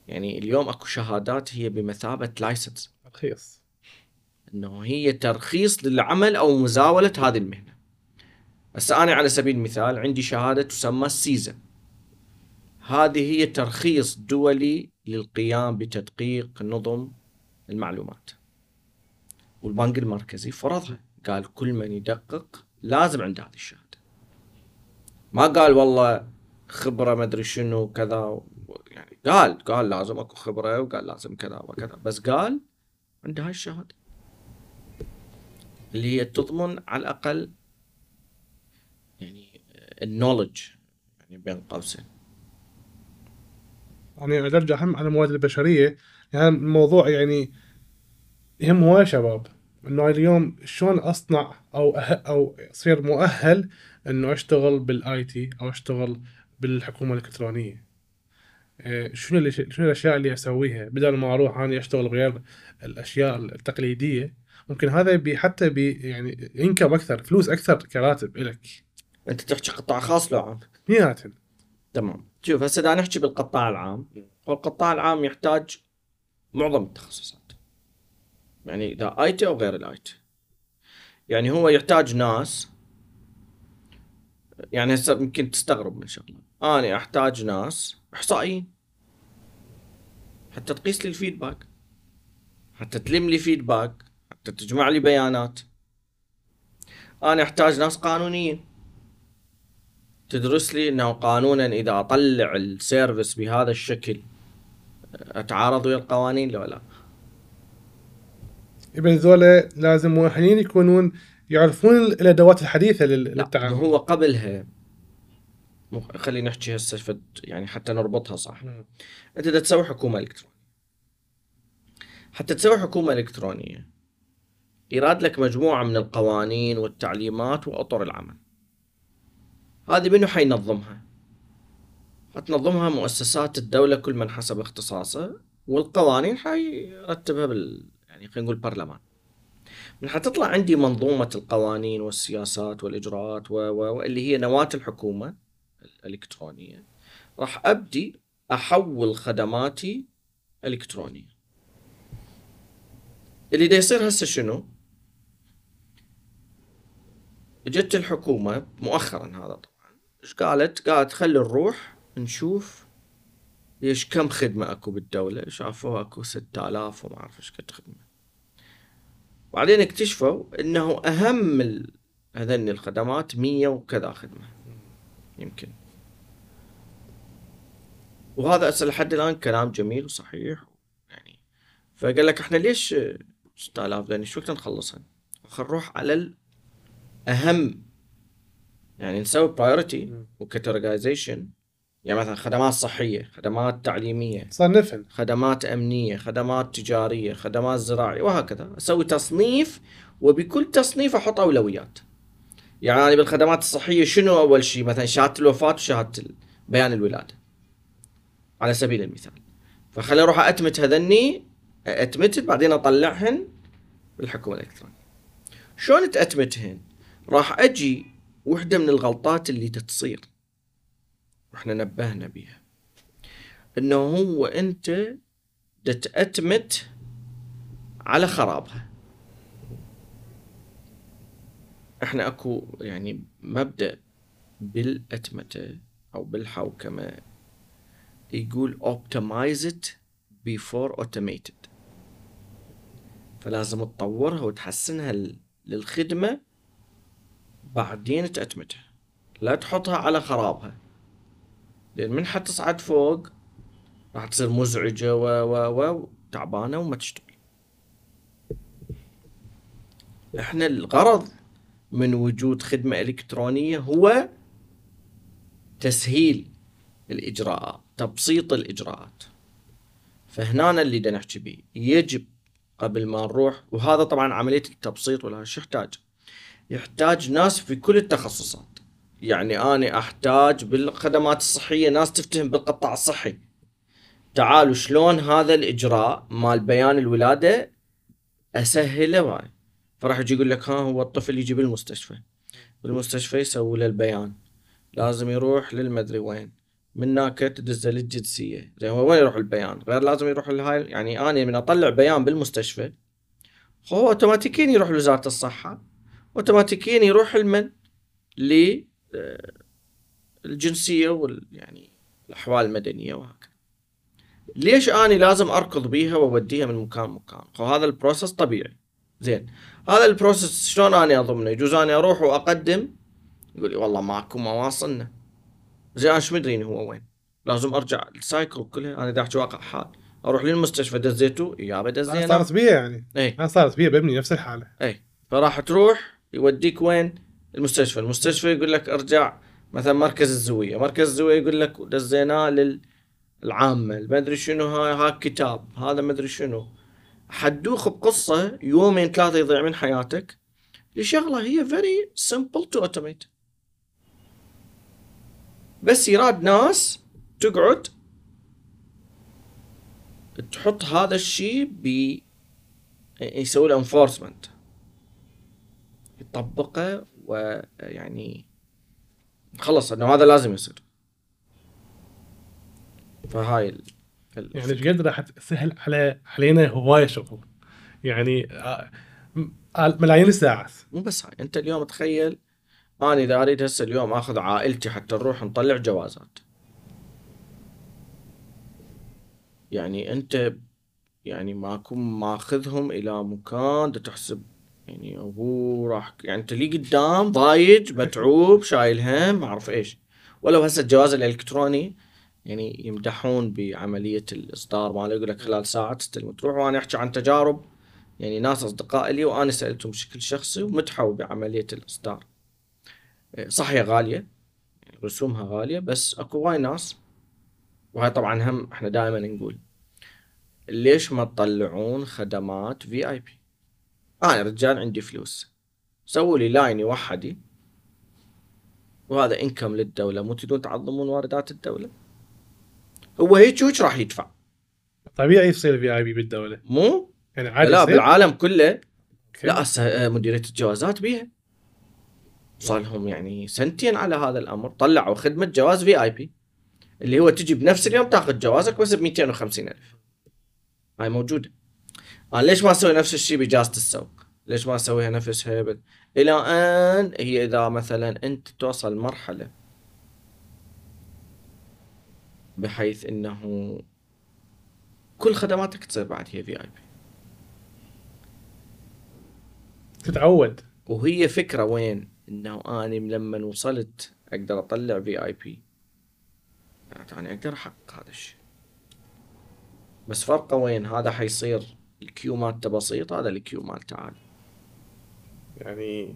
يعني اليوم اكو شهادات هي بمثابة license.
ترخيص
إنه هي ترخيص للعمل أو مزاولة هذه المهنة. هسه أنا على سبيل المثال عندي شهادة تسمى السيزا هذه هي ترخيص دولي للقيام بتدقيق نظم المعلومات. والبنك المركزي فرضها. قال كل من يدقق لازم عنده هذه الشهادة. ما قال والله خبرة ما أدري شنو كذا يعني قال قال لازم أكو خبرة وقال لازم كذا وكذا. بس قال عنده هاي الشهادة. اللي هي تضمن على الأقل يعني ال knowledge يعني بين قوسين.
يعني نرجع هم على الموارد البشرية يعني الموضوع يعني يهم هواي شباب إنه اليوم شلون أصنع أو أه أو أصير مؤهل إنه أشتغل بال IT أو أشتغل بالحكومة الإلكترونية. إيه، شنو اللي شنو الأشياء اللي أسويها؟ بدل ما أروح اني أشتغل غير الأشياء التقليدية ممكن هذا بي حتى بي يعني income أكثر فلوس أكثر كراتب لك
أنت تحكي قطاع خاص لو عام تمام. شوف هسه دا نحكي بالقطاع العام. والقطاع العام يحتاج معظم التخصصات. يعني إذا IT أو غير ال IT. يعني هو يحتاج ناس. يعني هسه يمكن تستغرب من شغلة. أنا أحتاج ناس إحصائيين. حتى تقيس لي ال feedback. حتى تلم لي feedback. حتى تجمع لي بيانات. أنا أحتاج ناس قانونيين. تدرس لي إنه قانونا إذا أطلع ال service بهذا الشكل أتعارض ويا القوانين لو لا؟
يبقى ذولا لازم مؤهلين يكونون يعرفون الأدوات
الحديثة
للتعامل
هو قبلها خلينا نحكي هسه فد- يعني حتى نربطها صح. أنت بدك تسوي حكومة إلكترونية حتى تسوي حكومة إلكترونية يراد لك مجموعة من القوانين والتعليمات وأطر العمل. هذه منو حينظمها؟ حتنظمها مؤسسات الدولة كل من حسب اختصاصه والقوانين حيرتبها بال يعني خلينا نقول برلمان من حتطلع عندي منظومة القوانين والسياسات والإجراءات و... و... واللي هي نواة الحكومة الإلكترونية راح أبدي أحول خدماتي إلكترونية. اللي دا يصير هسه شنو؟ جت الحكومة مؤخرا هذا إيش قالت؟ قالت خلي نروح نشوف ليش كم خدمة أكو بالدولة شافوا أكو 6000 وما أعرف إيش قد خدمة بعدين اكتشفوا إنه أهم. هذني الخدمات 100 وكذا خدمة يمكن وهذا هسه لحد الآن كلام جميل وصحيح يعني فقال لك إحنا ليش 6000 ذني شو وقت نخلصها؟ خل نروح على الاهم يعني نسوي priority.
و
categorization يعني مثلا خدمات صحية، خدمات تعليمية،
صنفن
خدمات أمنية، خدمات تجارية، خدمات زراعية وهكذا، أسوي تصنيف وبكل تصنيف أحط أولويات. يعني بالخدمات الصحية شنو أول شيء؟ مثلا شهادة الوفاة وشهادة بيان الولادة. على سبيل المثال. فخليني أروح أتمت هذني أتمتت بعدين أطلعهن بالحكومة الإلكترونية. شلون تاتمتهن؟ راح أجي وحدة من الغلطات اللي تصير وإحنا نبهنا بيها. إنه هو أنت تأتمت على خرابها. إحنا أكو يعني مبدأ بالأتمتة أو بالحوكمة. يقول optimize it before automated. فلازم تطورها وتحسنها للخدمة بعدين تأتمتها لا تحطها على خرابها. لأن من حتصعد فوق راح تصير مزعجة و و و تعبانة وما تشتغل. إحنا الغرض من وجود خدمة إلكترونية هو تسهيل الإجراءات تبسيط الإجراءات. فهنا اللي بدنا نحكي به يجب قبل ما نروح وهذا طبعا عملية التبسيط ولا شو يحتاج يحتاج ناس في كل التخصصات. يعني أنا أحتاج بالخدمات الصحية ناس تفتهم بالقطاع الصحي. تعالوا شلون هذا الإجراء مال بيان الولادة أسهله واي فراح يجي يقول لك ها هو الطفل يجي بالمستشفى. بالمستشفى يسوي له البيان. لازم يروح للمدري وين. من هناك تدزه للجنسية زين هو وين يروح البيان؟ غير لازم يروح لهاي يعني أنا من أطلع بيان بالمستشفى هو اوتوماتيكيا يروح لوزارة الصحة. اوتوماتيكيا يروح المن ل آه، الجنسية وال يعني الأحوال المدنية وهكذا. ليش أنا لازم أركض بيها وأوديها من مكان مكان؟ خو هذا ال process طبيعي. زين. هذا ال process شلون أنا أضمنه؟ يجوز أنا أروح وأقدم؟ يقول لي والله ماكو ما واصلنا زين أنا شو مدريني هو وين؟ لازم أرجع ال cycle كلها أنا دا أحكي واقع حال أروح للمستشفى دزيته
أنا
دزينا
صارت بي يعني. أنا صارت بي بابني نفس الحالة.
اي فراح تروح يوديك وين؟ المستشفى، المستشفى يقول لك ارجع مثلا مركز الزوية، مركز الزوية يقول لك دزيناه للعامة، ما أدري شنو هاي هاك كتاب، هذا ما أدري شنو. حدوخ بقصة يومين ثلاثة يضيع من حياتك لشغلة هي very simple to automate. بس يراد ناس تقعد تحط هذا الشيء ب يسوي له انفورسمنت يطبقه ويعني خلص إنه هذا لازم يصير. فهاي ال... ال-
يعني إيش قد راح تسهل على علينا هواية شغل. يعني آه، آه، ملايين الساعات.
مو بس هاي أنت اليوم تخيل أنا إذا أريد هسه اليوم آخذ عائلتي حتى نروح نطلع جوازات. يعني أنت يعني ماكو ماخذهم إلى مكان تحسب يعني هو راح يعني انت لي قدام ضايج متعوب شايل هم ما أعرف إيش. ولو هسه الجواز الإلكتروني يعني يمدحون بعملية الإصدار ماله يقول لك خلال ساعة تستلم تروح وأنا أحكي عن تجارب يعني ناس أصدقاء لي وأنا سألتهم بشكل شخصي ومدحوا بعملية الإصدار. إيه، صح هي غالية رسومها غالية بس أكو وايد ناس وهاي طبعا هم إحنا دائما نقول ليش ما تطلعون خدمات VIP أنا رجال عندي فلوس. سووا لي line وحدي وهذا income للدولة مو تريدون تعظمون واردات الدولة؟ هو هيك وش راح يدفع.
طبيعي يصير VIP بالدولة؟
مو؟
يعني عادي
لا
يصير؟
بالعالم كله.
أوكي.
لا هسه آه، مديرية الجوازات بيها. صار لهم يعني سنتين على هذا الأمر. طلعوا خدمة جواز في آي بي. اللي هو تجي بنفس اليوم تاخذ جوازك بس ب 250 ألف. هاي موجودة. أنا ليش ما أسوي نفس الشيء باجازه السوق؟ ليش ما أسويها نفسها بال... إلى أن هي إذا مثلا أنت توصل مرحلة بحيث إنه كل خدماتك تصير بعد هي في اي بي
تتعود.
وهي فكرة وين؟ إنه أني لما وصلت أقدر أطلع VIP يعني أقدر أحقق هذا الشيء بس فرقه وين؟ هذا حيصير ال queue مالته بسيط هذا ال queue مالته عالي
يعني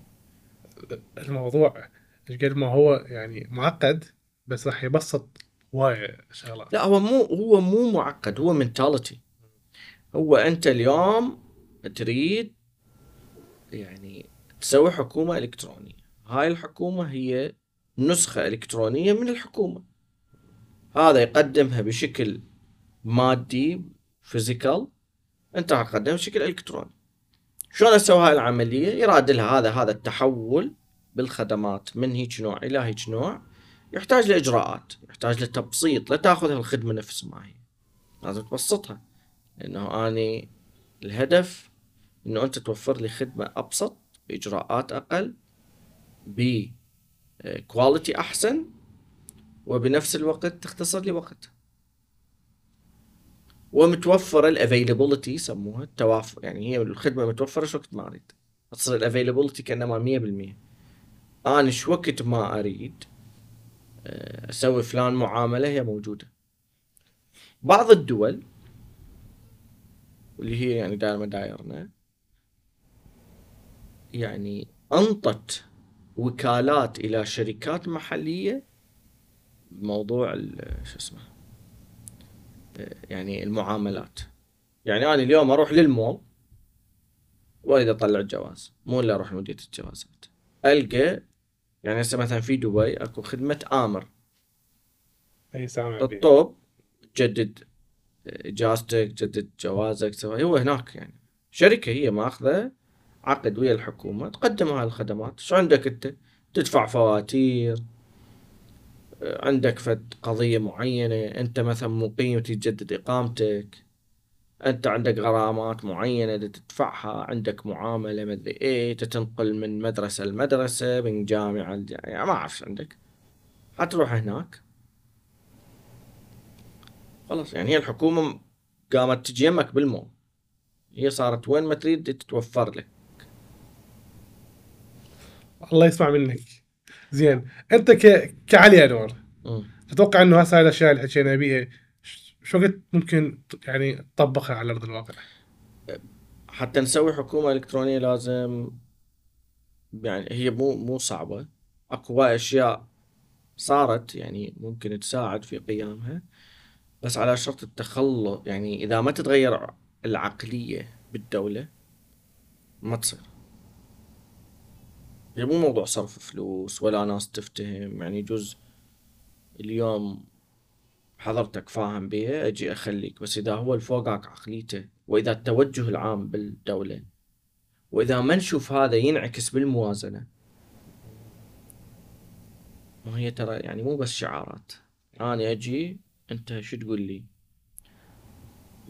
الموضوع إيش قد ما هو يعني معقد بس راح يبسط وايد شغلات.
لا هو مو هو مو معقد هو mentality هو أنت اليوم تريد يعني تسوي حكومة إلكترونية. هاي الحكومة هي نسخة إلكترونية من الحكومة. هذا يقدمها بشكل مادي فيزيكال انت راح تقدمها بشكل إلكتروني. شلون أسوي هاي العملية؟ يراد لها هذا هذا التحول بالخدمات من هيك نوع إلى هيك نوع. يحتاج لإجراءات يحتاج لتبسيط لا تاخذ الخدمة نفس ما هي. لازم تبسطها. لأنه أني الهدف إنه أنت توفر لي خدمة أبسط بإجراءات أقل ب quality أحسن وبنفس الوقت تختصر لي وقت. ومتوفره ال availability يسموها التوافر يعني هي الخدمة متوفرة شو وقت ما أريد. تصير ال availability كانما 100% أنا شو وقت ما أريد آه، أسوي فلان معاملة هي موجودة. بعض الدول واللي هي يعني دائما دايرنا يعني أنطت وكالات إلى شركات محلية بموضوع شو اسمه يعني المعاملات. يعني أنا اليوم أروح للمول وأريد أطلع الجواز مو إلا أروح لمديريه الجوازات. ألقى يعني هسه مثلا في دبي أكو خدمة آمر.
أي سامع.
الطوب تجدد إجازتك تجدد جوازك سوى هو هناك يعني. شركة هي ماخذة عقد ويا الحكومة تقدم هاي الخدمات. شو عندك أنت؟ تدفع فواتير عندك فد قضية معينة؟ أنت مثلا مقيم تجدد إقامتك. أنت عندك غرامات معينة دا تدفعها. عندك معاملة مدري إيه. تتنقل من مدرسة لمدرسة من لجامعة. يعني ما أعرف شو عندك. حتروح هناك. خلاص يعني هي الحكومة قامت تجي يمك بالمول هي صارت وين ما تريد تتوفر لك.
الله يسمع منك. زين أنت ك... كعلي انور. تتوقع إنه هسه هاي الأشياء اللي حكينا بيها شو وقت ممكن يعني تطبقها على أرض الواقع؟
حتى نسوي حكومة إلكترونية لازم يعني هي مو مو صعبة أكو وايد أشياء صارت يعني ممكن تساعد في قيامها بس على شرط التخلص يعني إذا ما تتغير العقلية بالدولة ما تصير هي مو موضوع صرف فلوس ولا ناس تفتهم يعني يجوز اليوم حضرتك فاهم بيها أجي أخليك. بس إذا هو الفوقك عقليته وإذا التوجه العام بالدولة وإذا ما نشوف هذا ينعكس بالموازنة. ما هي ترى يعني مو بس شعارات. أنا أجي أنت شو تقول لي؟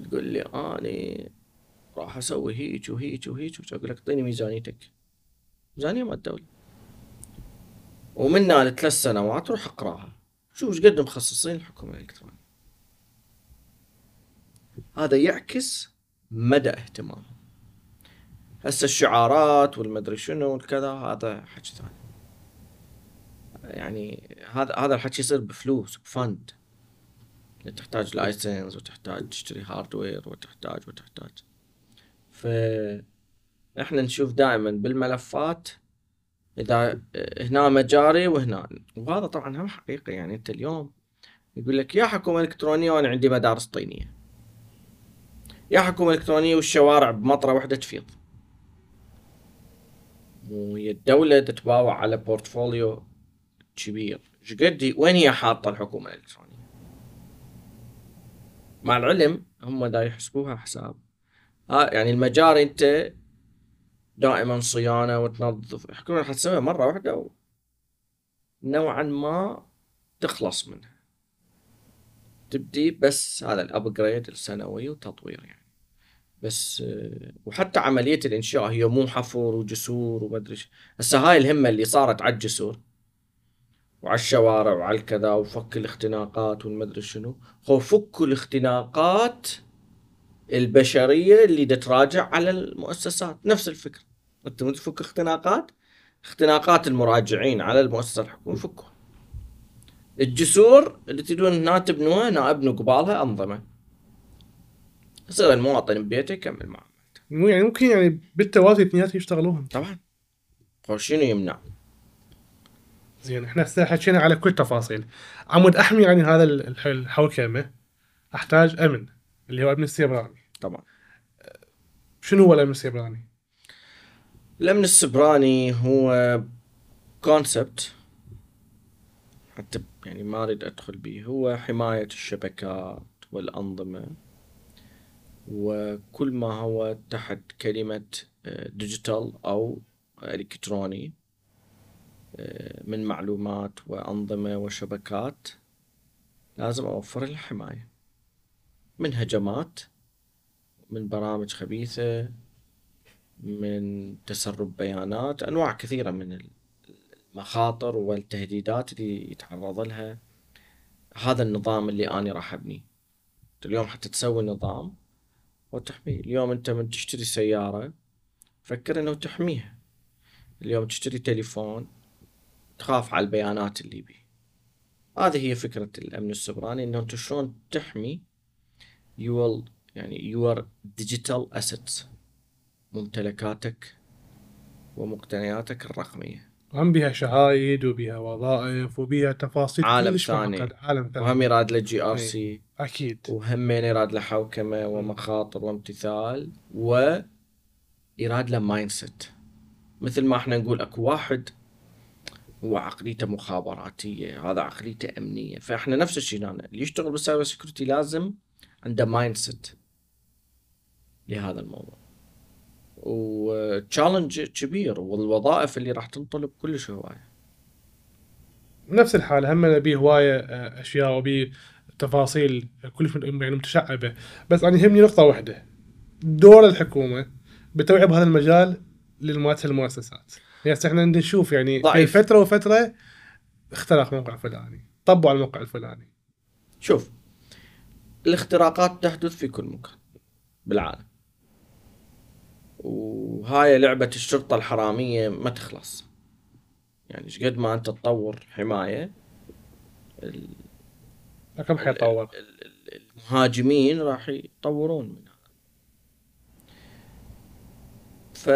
تقول لي اني راح أسوي هيك وهيك وهيك أقول لك اعطيني ميزانيتك. ميزانيه مال الدولة ومنها لثلاث سنوات روح أقراها. شوف إيش قد مخصصين الحكومة الإلكترونية. هذا يعكس مدى اهتمامهم. هسه الشعارات والمدري شنو والكذا هذا حكي ثاني. يعني هذا هذا الحكي يصير بفلوس ب fund. تحتاج license وتحتاج تشتري hardware وتحتاج وتحتاج. ف إحنا نشوف دائما بالملفات إذا هنا مجاري وهنا. وهذا طبعا هم حقيقي يعني أنت اليوم يقول لك يا حكومة إلكترونية وأنا عندي مدارس طينية. يا حكومة إلكترونية والشوارع بمطرة واحدة تفيض. وهي الدولة تتباوع على بورتفوليو كبير. قد وين هي حاطة الحكومة الإلكترونية؟ مع العلم هم دا يحسبوها حساب. ها يعني المجاري أنت دائما صيانة وتنظف. يحكون راح تسويها مرة واحدة نوعا ما تخلص منها. تبدي بس هذا الابجريد السنوي وتطوير يعني. بس وحتى عملية الإنشاء هي مو حفر وجسور وما أدري هسه هاي الهمة اللي صارت على الجسور وعلى الشوارع وعلى الكذا وفك الاختناقات والمدري شنو. هو فكوا الاختناقات البشرية اللي تراجع على المؤسسات. نفس الفكرة. انت تفك اختناقات؟ اختناقات المراجعين على المؤسسة الحكومية فكوا الجسور اللي تريدون هنا تبنوها هنا ابنوا قبالها أنظمة. يصير المواطن ببيته يكمل معاملته
مو يعني ممكن يعني بالتوازي اثنيناتهم يشتغلوهم
طبعا. شنو يمنع؟
زين إحنا هسه حكينا على كل التفاصيل عمود أحمي يعني هذا الحوكمة. أحتاج أمن اللي هو أمن السيبراني.
طبعا.
شنو هو الأمن السيبراني؟
الامن السيبراني هو concept حتى يعني ما أريد أدخل به. هو حماية الشبكات والأنظمة. وكل ما هو تحت كلمة digital أو إلكتروني من معلومات وأنظمة وشبكات لازم أوفر الحماية. من هجمات من برامج خبيثة من تسرب بيانات أنواع كثيرة من المخاطر والتهديدات اللي يتعرض لها هذا النظام اللي أنا راح أبنيه اليوم حتى تسوي نظام وتحميه. اليوم أنت من تشتري سيارة فكر أنه تحميها. اليوم تشتري تليفون تخاف على البيانات اللي بيه هذه هي فكرة الأمن السيبراني إنه أنت شلون تحمي your يعني your digital assets. ممتلكاتك ومقتنياتك الرقمية.
هم بها شهايد وبها وظائف وبها تفاصيل
عالم ثاني. عالم ثاني. وهم يراد له GRC
أكيد.
وهمين يراد له حوكمة ومخاطر وامتثال و يراد له mindset مثل ما إحنا نقول اكو واحد هو عقليته مخابراتية هذا عقليته أمنية. فاحنا نفس الشيء هنا اللي يشتغل بال cyber security لازم عنده mindset لهذا الموضوع. و challenge كبير والوظائف اللي راح تنطلب كلش هواية.
نفس الحالة هم نبي هواية آه، أشياء وبي تفاصيل كلش يعني متشعبة. بس أنا يهمني نقطة واحدة. دور الحكومة بالتوعية بهذا المجال للمؤسسات. المؤسسات يعني إحنا نشوف يعني ضعيف. فترة وفترة اخترق موقع فلاني طبوا على الموقع الفلاني.
شوف الاختراقات تحدث في كل مكان بالعالم. وهاي لعبة الشرطة الحرامية ما تخلص. يعني قد ما أنت تطور حماية
كم حيطور
المهاجمين راح يطورون منها ف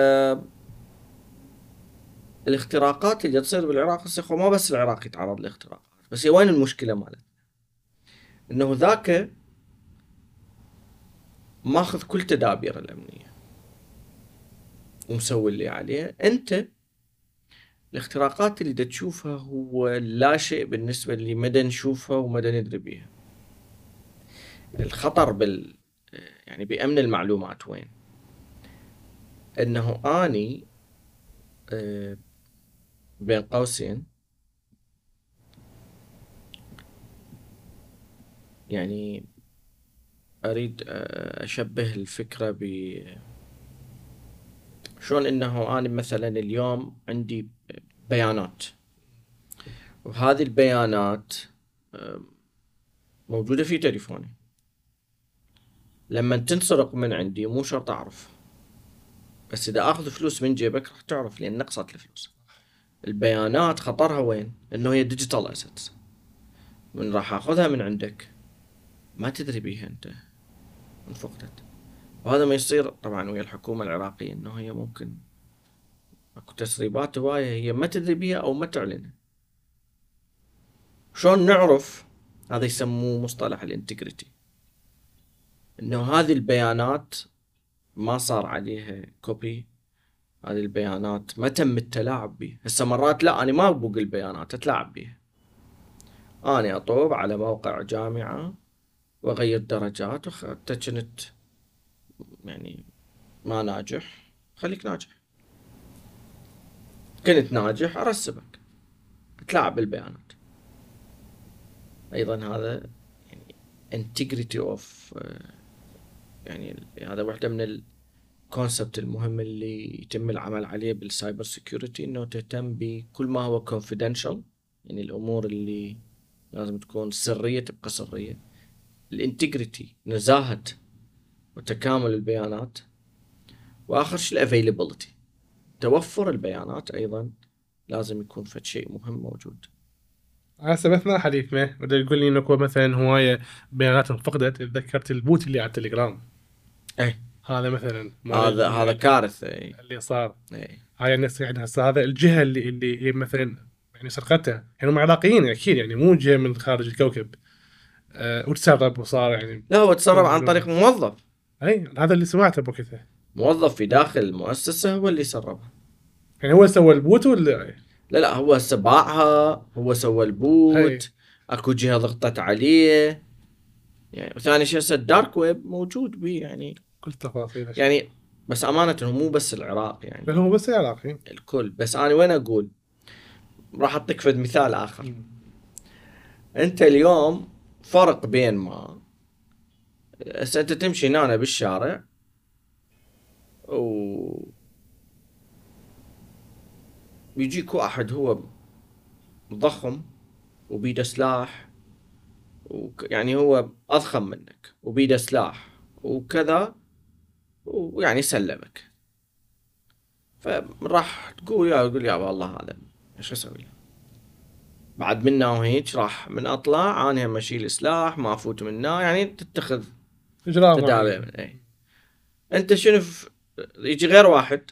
الاختراقات اللي تصير بالعراق هسه ما بس العراق يتعرض لاختراقات بس وين المشكلة مالتنا؟ إنه ذاك ماخذ كل تدابير الأمنية. ومسوي اللي عليه. أنت الاختراقات اللي تشوفها هو لا شيء بالنسبة اللي مدى نشوفها ومدى ندري بيها. الخطر بال يعني بأمن المعلومات وين؟ أنه آني أه بين قوسين يعني أريد أشبه الفكرة ب شلون إنه أنا مثلا اليوم عندي بيانات؟ وهذه البيانات موجودة في تليفوني. لما تنسرق من عندي مو شرط أعرف. بس إذا أخذ فلوس من جيبك راح تعرف لأن نقصت الفلوس. البيانات خطرها وين؟ إنه هي digital assets من راح أخذها من عندك. ما تدري بيها أنت. من فقدت. وهذا ما يصير طبعا ويا الحكومة العراقية إنه هي ممكن أكو تسريبات هواية هي ما تدري بيها أو ما تعلنها. شلون نعرف؟ هذا يسموه مصطلح ال integrity. إنه هذه البيانات ما صار عليها copy هذه البيانات ما تم التلاعب بها هسه مرات لا أنا ما بوق البيانات أتلاعب بها أنا أطوب على موقع جامعة وأغير درجات وحتى كنت يعني ما ناجح خليك ناجح. كنت ناجح أرسبك. تلاعب بالبيانات. أيضا هذا يعني integrity of يعني هذا واحدة من ال concept المهم اللي يتم العمل عليه بال cyber security إنه تهتم بكل ما هو confidential يعني الأمور اللي لازم تكون سرية تبقى سرية. ال integrity نزاهة وتكامل البيانات. وآخر شيء ال availability توفر البيانات أيضا لازم يكون فد شيء مهم موجود.
هسه أثناء حديثنا بدا يقول لي إنه مثلا هواية بيانات انفقدت تذكرت ال bot اللي على التليجرام.
اي
هذا مثلا
هذا هذا كارثة اي
اللي صار.
اي
هاي الناس يعني هسه هذا الجهة اللي اللي هي مثلا يعني سرقتها. يعني هم عراقيين أكيد يعني مو جهه من خارج الكوكب. أه وتسرب وصار يعني.
لا هو تسرب عن طريق موظف.
اي هذا اللي سمعته بوقتها.
موظف في داخل المؤسسه هو اللي سربها.
يعني هو سوى ال bot ولا
لا لا هو باعها هو سوى البوت
هي.
أكو جهة ضغطت عليه. يعني وثاني شيء هسه ال dark web موجود بيه يعني
كل تفاصيل.
يعني بس أمانة هو مو بس العراق يعني
بل هو بس عراقي
الكل. بس أنا وين أقول؟ راح أعطيك فد مثال آخر. أنت اليوم فرق بين ما هسه أنت تمشي هنا بالشارع و بيجيك واحد هو ضخم وبيده سلاح وك يعني هو أضخم منك وبيده سلاح وكذا ويعني سلمك فراح تقول يا يقول يا والله هذا إيش أسوي له؟ بعد منا وهيك راح من أطلع أنا هم اشيل سلاح ما أفوت منه يعني تتخذ تدابير
معين.
اي أنت شنو. يجي غير واحد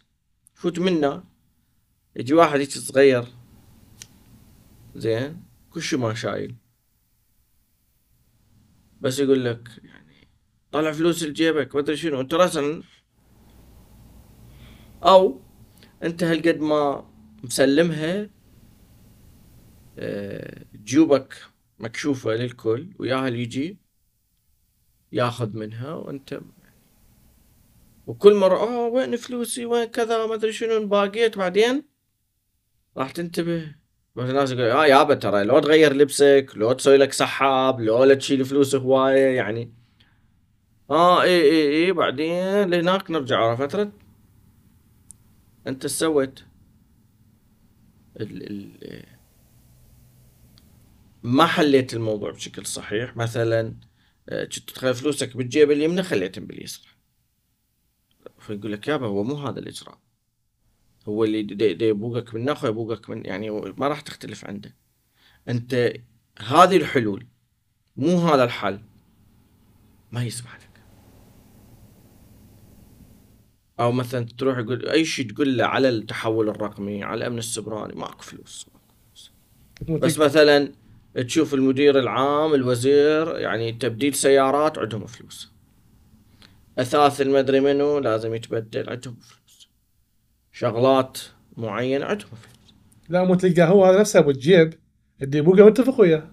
يفوت منا يجي واحد هيك صغير. زين؟ كل شيء ما شايل. بس يقول لك يعني طلع فلوس لجيبك ما أدري شنو. أنت راسا أو أنت هالقد ما مسلمها آه، جيوبك مكشوفة للكل وياها اللي يجي. ياخذ منها وانت وكل مرة آه وين فلوسي؟ وين كذا؟ ما أدري شنو باقيت. بعدين راح تنتبه. بعض الناس يقول آه يابا ترى لو تغير لبسك لو تسوي لك سحاب لو لا تشيل فلوس هواية يعني. آه إي إي إي. بعدين لهناك نرجع ورا فترة. أنت سويت ال ال ما حليت الموضوع بشكل صحيح. مثلا تخلي فلوسك بالجيب اليمنى خليتهم باليسرى. فيقول لك يابا هو مو هذا الإجراء. هو اللي دي, دي يبوقك من ناخذ يبوقك من يعني ما راح تختلف عنده. أنت هذه الحلول مو هذا الحل. ما يسمح لك. أو مثلا تروح يقول أي شيء تقول له على التحول الرقمي على الأمن السبراني ماكو فلوس بس مثلا تشوف المدير العام الوزير يعني تبديل سيارات عندهم فلوس. أثاث المدري منو لازم يتبدل عندهم فلوس. شغلات معينة عندهم فلوس.
لا مو تلقاه هو هذا نفسه أبو الجيب. اللي يبوقه متفق وياه.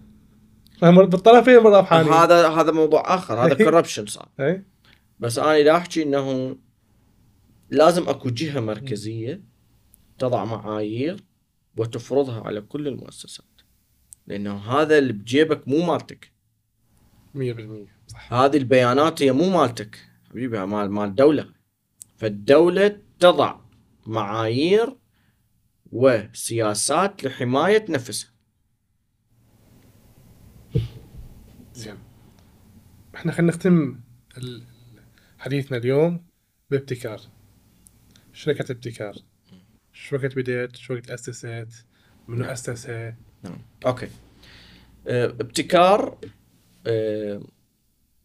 بالطرفين مرابحانين
هذا هذا موضوع آخر. هذا كوربشن صار.
اي
بس أنا دا أحكي إنه لازم أكو جهة مركزية تضع معايير وتفرضها على كل المؤسسات. لأنه هذا اللي بجيبك مو مالتك.
100% صح.
هذه البيانات هي مو مالتك. حبيبي مال مال دولة فالدولة تضع معايير وسياسات لحماية نفسها.
زين. إحنا خلينا نختم حديثنا اليوم بابتكار. شركة ابتكار. شو وقت بديت شو وقت أسست؟ منو أسسها
نعم. أوكي. آه، ابتكار آه،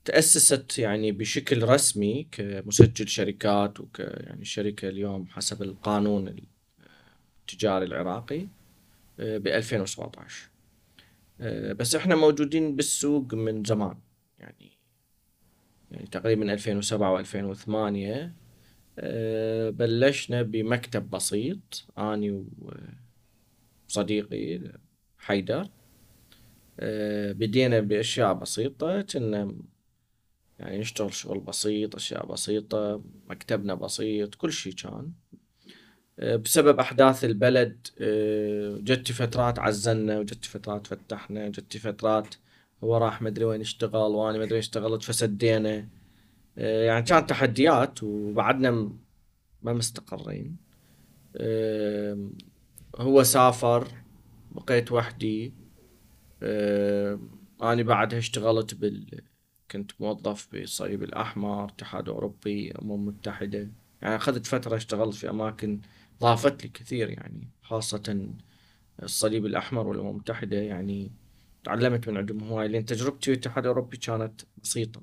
تأسست يعني بشكل رسمي كمسجل شركات وك يعني الشركة اليوم حسب القانون التجاري العراقي ب 2017 بس إحنا موجودين بالسوق من زمان. يعني يعني تقريبا 2007 و2008 بلشنا بمكتب بسيط آني وصديقي حيدر. بدينا بأشياء بسيطة. كنا يعني نشتغل شغل بسيط أشياء بسيطة مكتبنا بسيط كل شيء كان. بسبب أحداث البلد جت فترات عزلنا وجت فترات فتحنا جت فترات هو راح مدري وين اشتغل وأنا مدري اشتغلت فسدينا. يعني كانت تحديات وبعدنا ما مستقرين. هو سافر. بقيت وحدي. أنا بعدها اشتغلت بال كنت موظف بالصليب الأحمر اتحاد أوروبي أمم متحدة يعني أخذت فترة اشتغلت في أماكن ضافت لي كثير يعني خاصة الصليب الأحمر والأمم المتحدة. يعني تعلمت من عندهم هواي لأن تجربتي في الاتحاد الأوروبي كانت بسيطة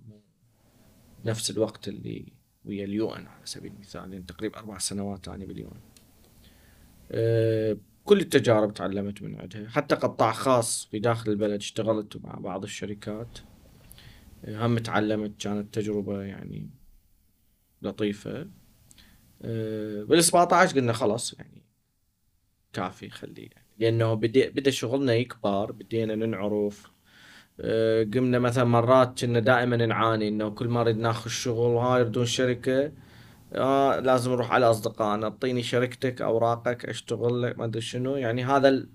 نفس الوقت اللي ويا ال UN على سبيل المثال يعني تقريبا أربع سنوات أنا بال UN أه كل التجارب تعلمت من عندها. حتى قطاع خاص في داخل البلد اشتغلت مع بعض الشركات. أه هم تعلمت كانت تجربة يعني لطيفة. أه بال 17 قلنا خلاص يعني كافي خليه يعني. لأنه بدا بدأ شغلنا يكبر بدينا ننعرف. آه، قمنا مثلا مرات كنا دائما نعاني إنه كل ما نريد ناخذ شغل وهاي يردون شركة. آه لازم نروح على أصدقائنا. أعطيني شركتك أوراقك أشتغل لك ما أدري شنو. يعني هذا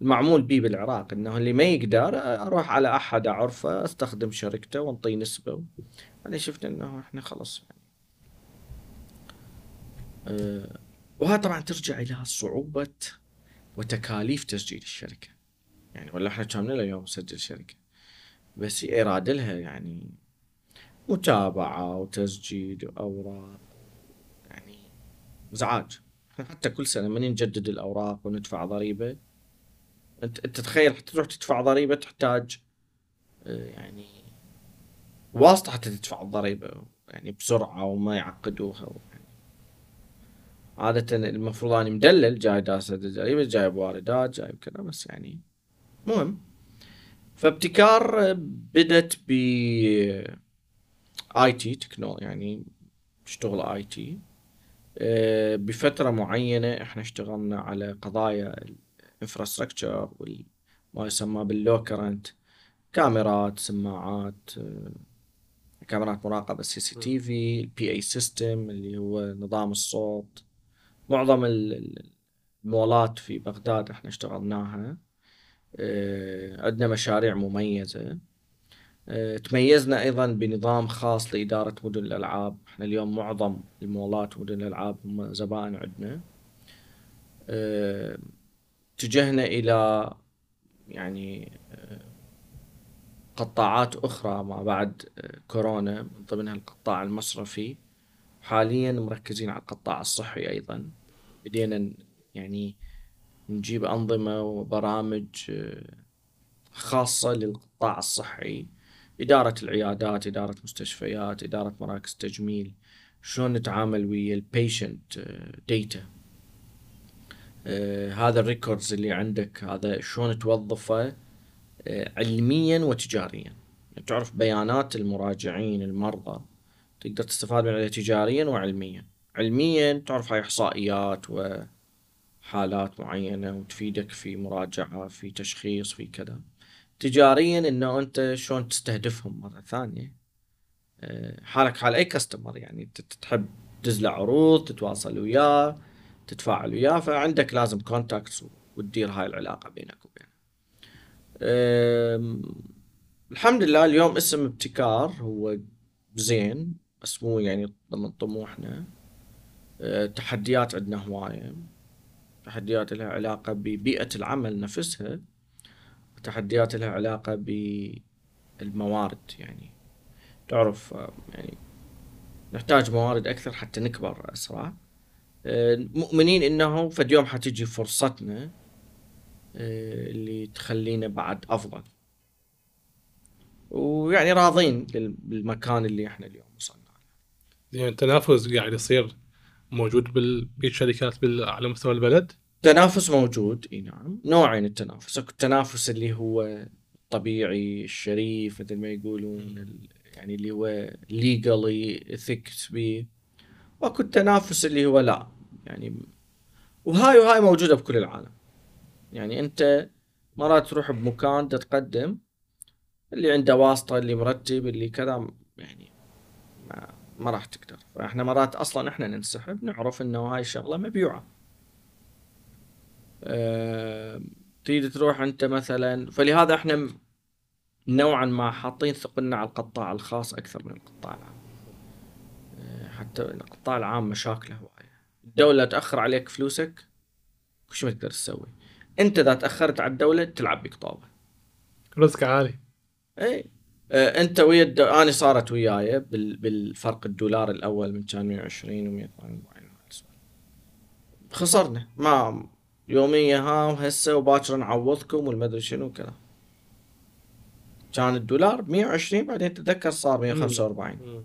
المعمول به بالعراق إنه اللي ما يقدر أروح على أحد أعرفه أستخدم شركته وانطيه نسبة. يعني شفنا إنه إحنا خلص يعني. أه وهذا طبعا ترجع إلى صعوبة وتكاليف تسجيل الشركة. يعني ولا إحنا كاملين اليوم نسجل شركة. بس إيراد لها يعني متابعة وتسجيل وأوراق. يعني ازعاج حتى كل سنة من نجدد الأوراق وندفع ضريبة. أنت أنت تخيل حتى تروح تدفع ضريبة تحتاج آه، يعني واسطة حتى تدفع الضريبة يعني بسرعة وما يعقدوها. يعني عادة المفروض أني مدلل جاي داسة الضريبة جايب واردات جايب كذا بس يعني مهم. فابتكار بدت ب IT technology يعني شغل IT. آه، بفترة معينة إحنا اشتغلنا على قضايا ال infrastructure وما يسمى بال low current كاميرات سماعات آه، كاميرات مراقبة CCTV ال PA system اللي هو نظام الصوت. معظم المولات في بغداد إحنا اشتغلناها. آه، عندنا مشاريع مميزة. آه، تميزنا أيضا بنظام خاص لإدارة مدن الألعاب. إحنا اليوم معظم المولات مدن الألعاب هم زبائن عندنا. اتجهنا آه، إلى يعني قطاعات أخرى ما بعد كورونا من ضمنها القطاع المصرفي. حاليا مركزين على القطاع الصحي أيضا. بدينا يعني نجيب أنظمة وبرامج آه، خاصة للقطاع الصحي. إدارة العيادات إدارة مستشفيات إدارة مراكز تجميل شلون نتعامل ويا ال patient data آه، هذا ال records اللي عندك هذا شلون توظفه آه، علميا وتجاريا. يعني تعرف بيانات المراجعين المرضى تقدر تستفاد منها تجاريا وعلميا. علميا تعرف هاي إحصائيات و حالات معينة وتفيدك في مراجعة في تشخيص في كذا. تجاريا انه أنت شلون تستهدفهم مرة ثانية. آه، حالك حال أي كاستمر يعني تحب تدز له عروض تتواصل وياه تتفاعل وياه فعندك لازم كونتاكتس وتدير هاي العلاقة بينك وبينه. الحمد لله اليوم اسم ابتكار هو زين بس مو يعني ضمن طموحنا. أه تحديات عندنا هواية تحديات لها علاقة ببيئة العمل نفسها. وتحديات لها علاقة بالموارد يعني تعرف يعني نحتاج موارد أكثر حتى نكبر أسرع. مؤمنين إنه فد يوم حتجي فرصتنا اللي تخلينا بعد أفضل. ويعني راضين بال- بالمكان اللي إحنا اليوم وصلنا له.
يعني التنافس قاعد يصير موجود بال- بالشركات بال- على مستوى البلد؟
التنافس موجود إي نعم. نوعين التنافس. أكو التنافس اللي هو طبيعي الشريف مثل ما يقولون يعني اللي هو ليجالي ثيك بيه. وأكو التنافس اللي هو لا. يعني وهاي وهاي موجودة بكل العالم. يعني أنت مرات تروح بمكان تتقدم اللي عنده واسطة اللي مرتب اللي كذا يعني ما, ما راح تقدر. فإحنا مرات أصلا إحنا ننسحب نعرف إنه هاي الشغلة مبيوعة. تريد تروح أنت مثلا فلهذا إحنا نوعا ما حاطين ثقلنا على القطاع الخاص أكثر من القطاع العام. أه حتى القطاع العام مشاكله هوايه الدولة تأخر عليك فلوسك شيء ما تقدر تسوي؟ أنت إذا تأخرت على الدولة تلعب بك طابة.
رزق عالي.
اي آه، أنت ويا الد... أنا صارت وياي بال... بالفرق الدولار الأول من كان 120 و 142 خسرنا. ما يوميا ها وهسه وباكر نعوضكم والمدري شنو كذا كان الدولار ب 120 بعدين تتذكر صار 145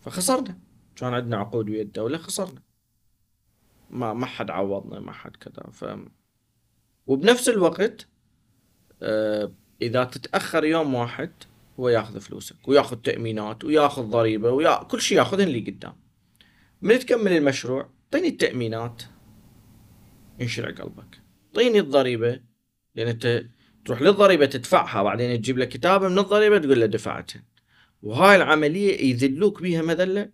فخسرنا. كان عندنا عقود ويا الدولة خسرنا. ما ما حد عوضنا ما حد كذا. ف وبنفس الوقت آه إذا تتأخر يوم واحد هو ياخذ فلوسك وياخذ تأمينات وياخذ ضريبة ويا كل شيء ياخذهن اللي قدام. من تكمل المشروع اعطيني التأمينات. ينشرع قلبك. اعطيني الضريبة لأن أنت تروح للضريبة تدفعها بعدين تجيب له كتابة من الضريبة تقول له دفعتها وهاي العملية يذلوك بيها مذلة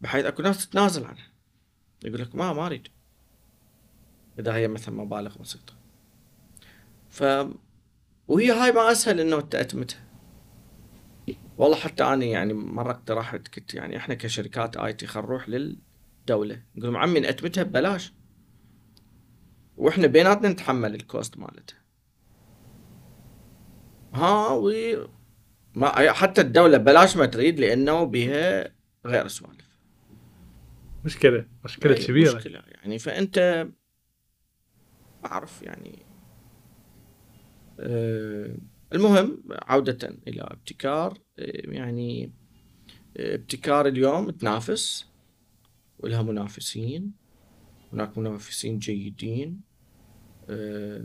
بحيث أكو ناس تتنازل عنها. يقول لك ما ما أريد. إذا هي مثلا مبالغ بسيطة. ف وهي هاي ما أسهل إنه أنت والله حتى أنا يعني مره اقترحت قلت يعني إحنا كشركات آي تي خلينا نروح للدولة. نقول لهم عمي نأتمتها ببلاش. وإحنا بيناتنا نتحمل الكوست مالتها ها و ما حتى الدولة بلاش ما تريد لأنه بها غير سوالف.
مشكلة
أي
كبيرة.
مشكلة يعني فأنت ما أعرف يعني آه المهم عودة إلى ابتكار آه يعني آه ابتكار اليوم تنافس ولها منافسين هناك منافسين جيدين. آه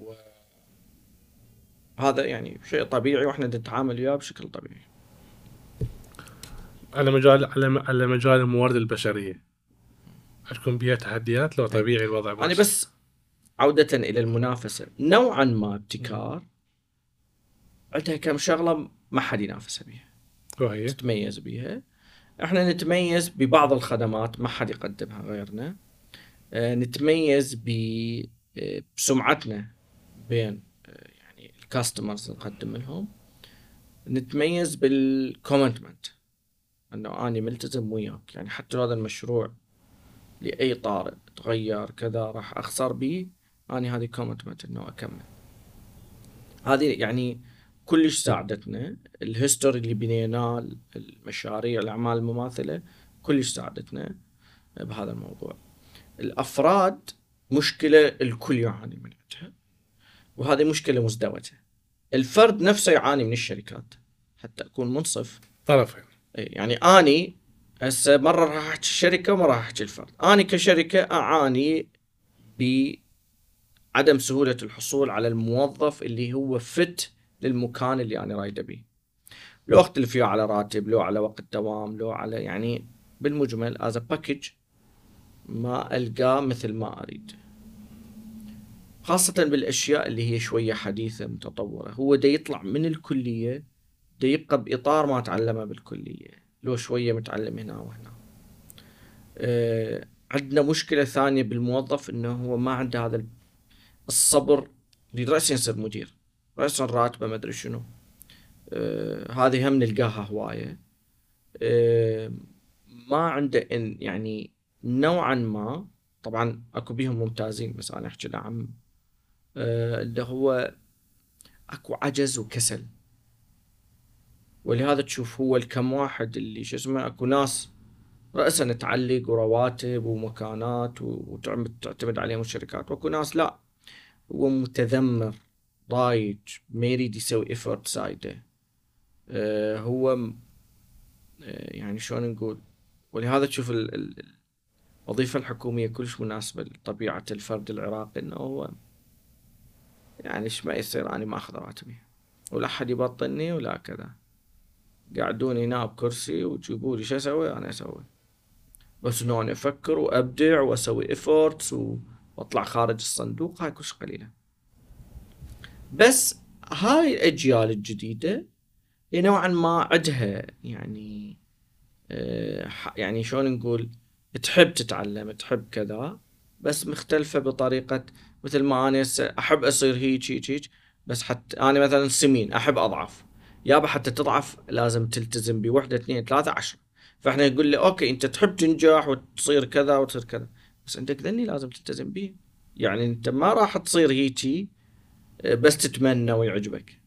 و هذا يعني شيء طبيعي وإحنا نتعامل وياه بشكل طبيعي.
على مجال على على مجال الموارد البشرية. تكون بيها تحديات؟ لو طبيعي الوضع
أنا
ماشي.
بس عودة إلى المنافسة. نوعا ما ابتكار عندها كم شغلة ما حد ينافسها بيها.
وهي؟
تتميز بيها. إحنا نتميز ببعض الخدمات ما حد يقدمها غيرنا. نتميز ب- آه، بسمعتنا بين آه، يعني ال customers نقدم لهم. نتميز بال commitment إنه اني ملتزم وياك. يعني حتى لو هذا المشروع لأي طارئ تغير كذا راح أخسر به اني هذه commitment إنه أكمل. هذه يعني كلش ساعدتنا. الهيستوري اللي بنيناه المشاريع الأعمال المماثلة كلش ساعدتنا بهذا الموضوع. الأفراد مشكلة الكل يعاني من عندها وهذه مشكلة مزدوجة. الفرد نفسه يعاني من الشركات. حتى أكون منصف.
طرفين
إي، يعني أني هسه مرة راح أحكي الشركة ومره راح أحكي الفرد. أني كشركة أعاني بعدم سهولة الحصول على الموظف اللي هو fit للمكان اللي أنا رايده بيه لو أختلف فيه على راتب لو على وقت دوام لو على يعني بالمجمل as package ما ألقاه مثل ما أريد. خاصة بالأشياء اللي هي شوية حديثة متطورة. هو دا يطلع من الكلية دا يبقى بإطار ما تعلمه بالكلية. لو شوية متعلم هنا وهنا. أه عندنا مشكلة ثانية بالموظف إنه هو ما عنده هذا الصبر اللي رأسا يصير مدير رأسا راتبه ما أدري شنو. أه هذه هم نلقاها هواية. أه ما عنده إن يعني نوعا ما طبعا أكو بيهم ممتازين بس أنا أحكي نعم أه اللي هو أكو عجز وكسل. ولهذا تشوف هو الكم واحد اللي شو اسمه أكو ناس رأسا تعلق ورواتب ومكانات وتعتمد تعتمد عليهم الشركات وأكو ناس لا. هو متذمر ضايج ما يريد يسوي ايفورت زايدة. آه، هو آه، يعني شلون نقول؟ ولهذا تشوف ال- ال- الوظيفة الحكومية كلش مناسبة لطبيعة الفرد العراقي إنه هو يعني إيش ما يصير أنا ما أخذ راتبي. ولا أحد يبطلني ولا كذا. قعدوني هنا بكرسي وتجيبوا لي شو أسوي؟ أنا أسوي. بس إنه أنا أفكر وأبدع وأسوي ايفورتس وأطلع خارج الصندوق. هاي كلش قليلة. بس هاي الأجيال الجديدة نوعا ما عندها يعني آه، يعني شلون نقول تحب تتعلم تحب كذا بس مختلفة بطريقة مثل ما أنا أحب أصير هيك هيك هيك بس حتى أنا مثلا سمين أحب أضعف. يابا حتى تضعف لازم تلتزم بوحدة اثنين ثلاثة عشرة فإحنا نقول له okay أنت تحب تنجح وتصير كذا وتصير كذا. بس عندك ذني لازم تلتزم به يعني أنت ما راح تصير هيجي آه، بس تتمنى ويعجبك.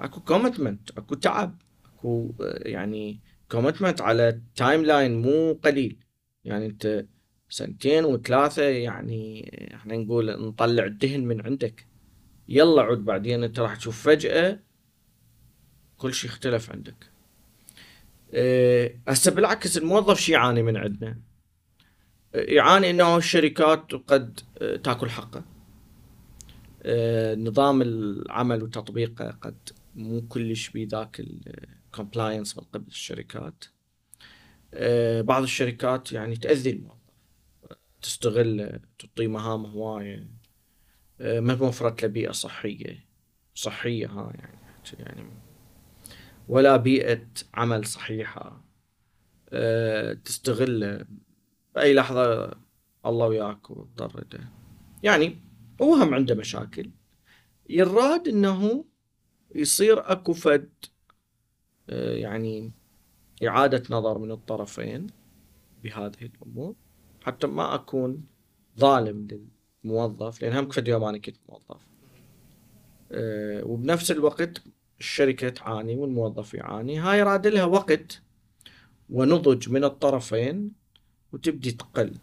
أكو commitment أكو تعب أكو آه، يعني commitment على timeline مو قليل. يعني انت سنتين وثلاثة يعني إحنا نقول نطلع الدهن من عندك. يلا عود بعدين انت راح تشوف فجأة كل شيء اختلف عندك. آه، هسه بالعكس الموظف شي يعاني من عندنا. آه، يعاني انه الشركات قد آه، تاكل حقه. نظام العمل وتطبيقه قد مو كلش بذاك الكومبلاينس من قبل الشركات. آه، بعض الشركات يعني تأذي الموظف. تستغل تعطيه مهام هواية. آه، ما موفرت له بيئة صحية. صحية ها يعني يعني ولا بيئة عمل صحيحة. آه، تستغل بأي لحظة الله وياك وتضرده. يعني هو هم عنده مشاكل. يراد إنه يصير أكو فد آه، يعني إعادة نظر من الطرفين بهذه الأمور حتى ما أكون ظالم للموظف لأن هم فد يوم أنا كنت موظف. أه وبنفس الوقت الشركة تعاني والموظف يعاني. هاي راد لها وقت ونضج من الطرفين وتبدي تقل.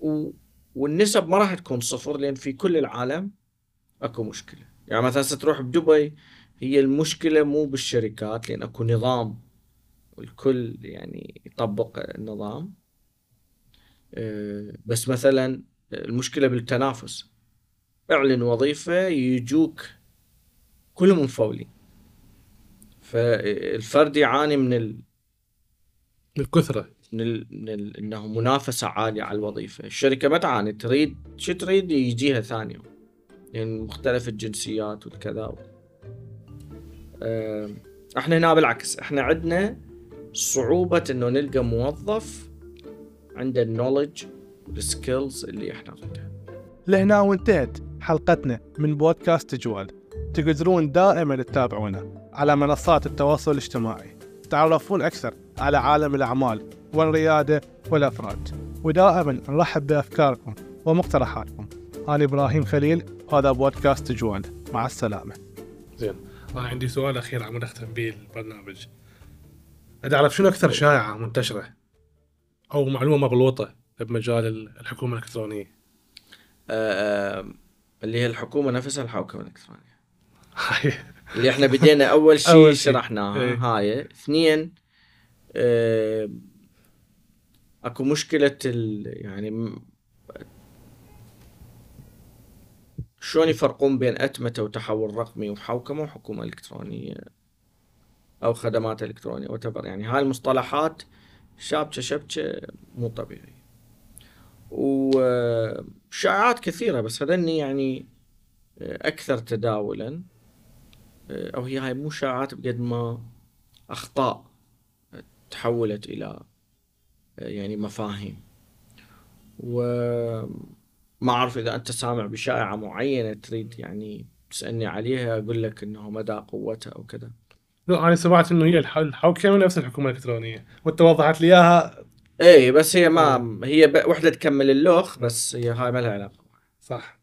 و... والنسب ما راح تكون صفر لأن في كل العالم أكو مشكلة. يعني مثلا تروح بدبي هي المشكلة مو بالشركات لأن أكو نظام والكل يعني يطبق النظام. آه، بس مثلا المشكلة بالتنافس. اعلن وظيفة يجوك كلهم مفولين فالفرد يعاني من ال...
الكثرة.
من, ال... من ال... إنه منافسة عالية على الوظيفة. الشركة ما تعاني. تريد شو تريد؟ يجيها ثاني يوم يعني مختلف الجنسيات والكذا. آه، إحنا هنا بالعكس. إحنا عندنا صعوبة إنه نلقى موظف عنده النولج والسكيلز اللي إحنا نريدها
لهنا وانتهت حلقتنا من بودكاست جوال. تقدرون دائما تتابعونا على منصات التواصل الاجتماعي. تعرفون أكثر على عالم الأعمال والريادة والأفراد. ودائما نرحب بأفكاركم ومقترحاتكم. أنا إبراهيم خليل هذا بودكاست جوال. مع السلامة.
زين. أنا عندي سؤال أخير عم نختم به البرنامج. اريد اعرف شنو أكثر شائعة منتشرة أو معلومة مغلوطة بمجال الحكومة الإلكترونية؟
آه، آه، اللي هي الحكومة نفسها الحوكمة الإلكترونية.
هاي.
اللي إحنا بدينا أول شيء. شرحناها
إيه.
هاي. اثنين آه، أكو مشكلة ال يعني شلون يفرقون بين أتمتة وتحول رقمي وحوكمة وحكومة إلكترونية؟ أو خدمات إلكترونية وتبر يعني هاي المصطلحات شابكة شبكة مو طبيعية. وشائعات كثيرة بس هذني يعني أكثر تداولا أو هي هاي مو شائعات بقد ما أخطاء تحولت إلى يعني مفاهيم. وما أعرف إذا أنت سامع بشائعة معينة تريد يعني تسألني عليها أقول لك أنه مدى قوتها أو كذا.
لا أنا سمعت إنه هي الح- الحوكمه نفس الحكومة الإلكترونية وانت وضحت لي إياها.
اي بس هي ما هي ب- وحدة تكمل اللوخ بس هي هاي ما لها علاقة.
صح.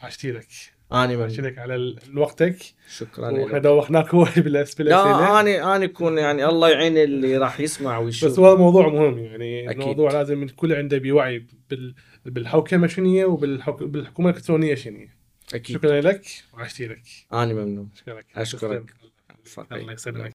عشتي لك.
اني من
على وقتك
شكرا وإحنا.
دوخناك هو بالاسئله
لا اني اني اكون يعني الله يعين اللي راح يسمع
بس
ويشوف
هو موضوع مهم يعني
أكيد.
الموضوع لازم الكل عنده بوعي بال... بالحوكمه شنو هي وبالحكومه الإلكترونية شنو هي
أكيد.
شكرا لك. وعشتي لك.
أنا ممنون.
أشكرك.
أشكرك.
الله يسلمك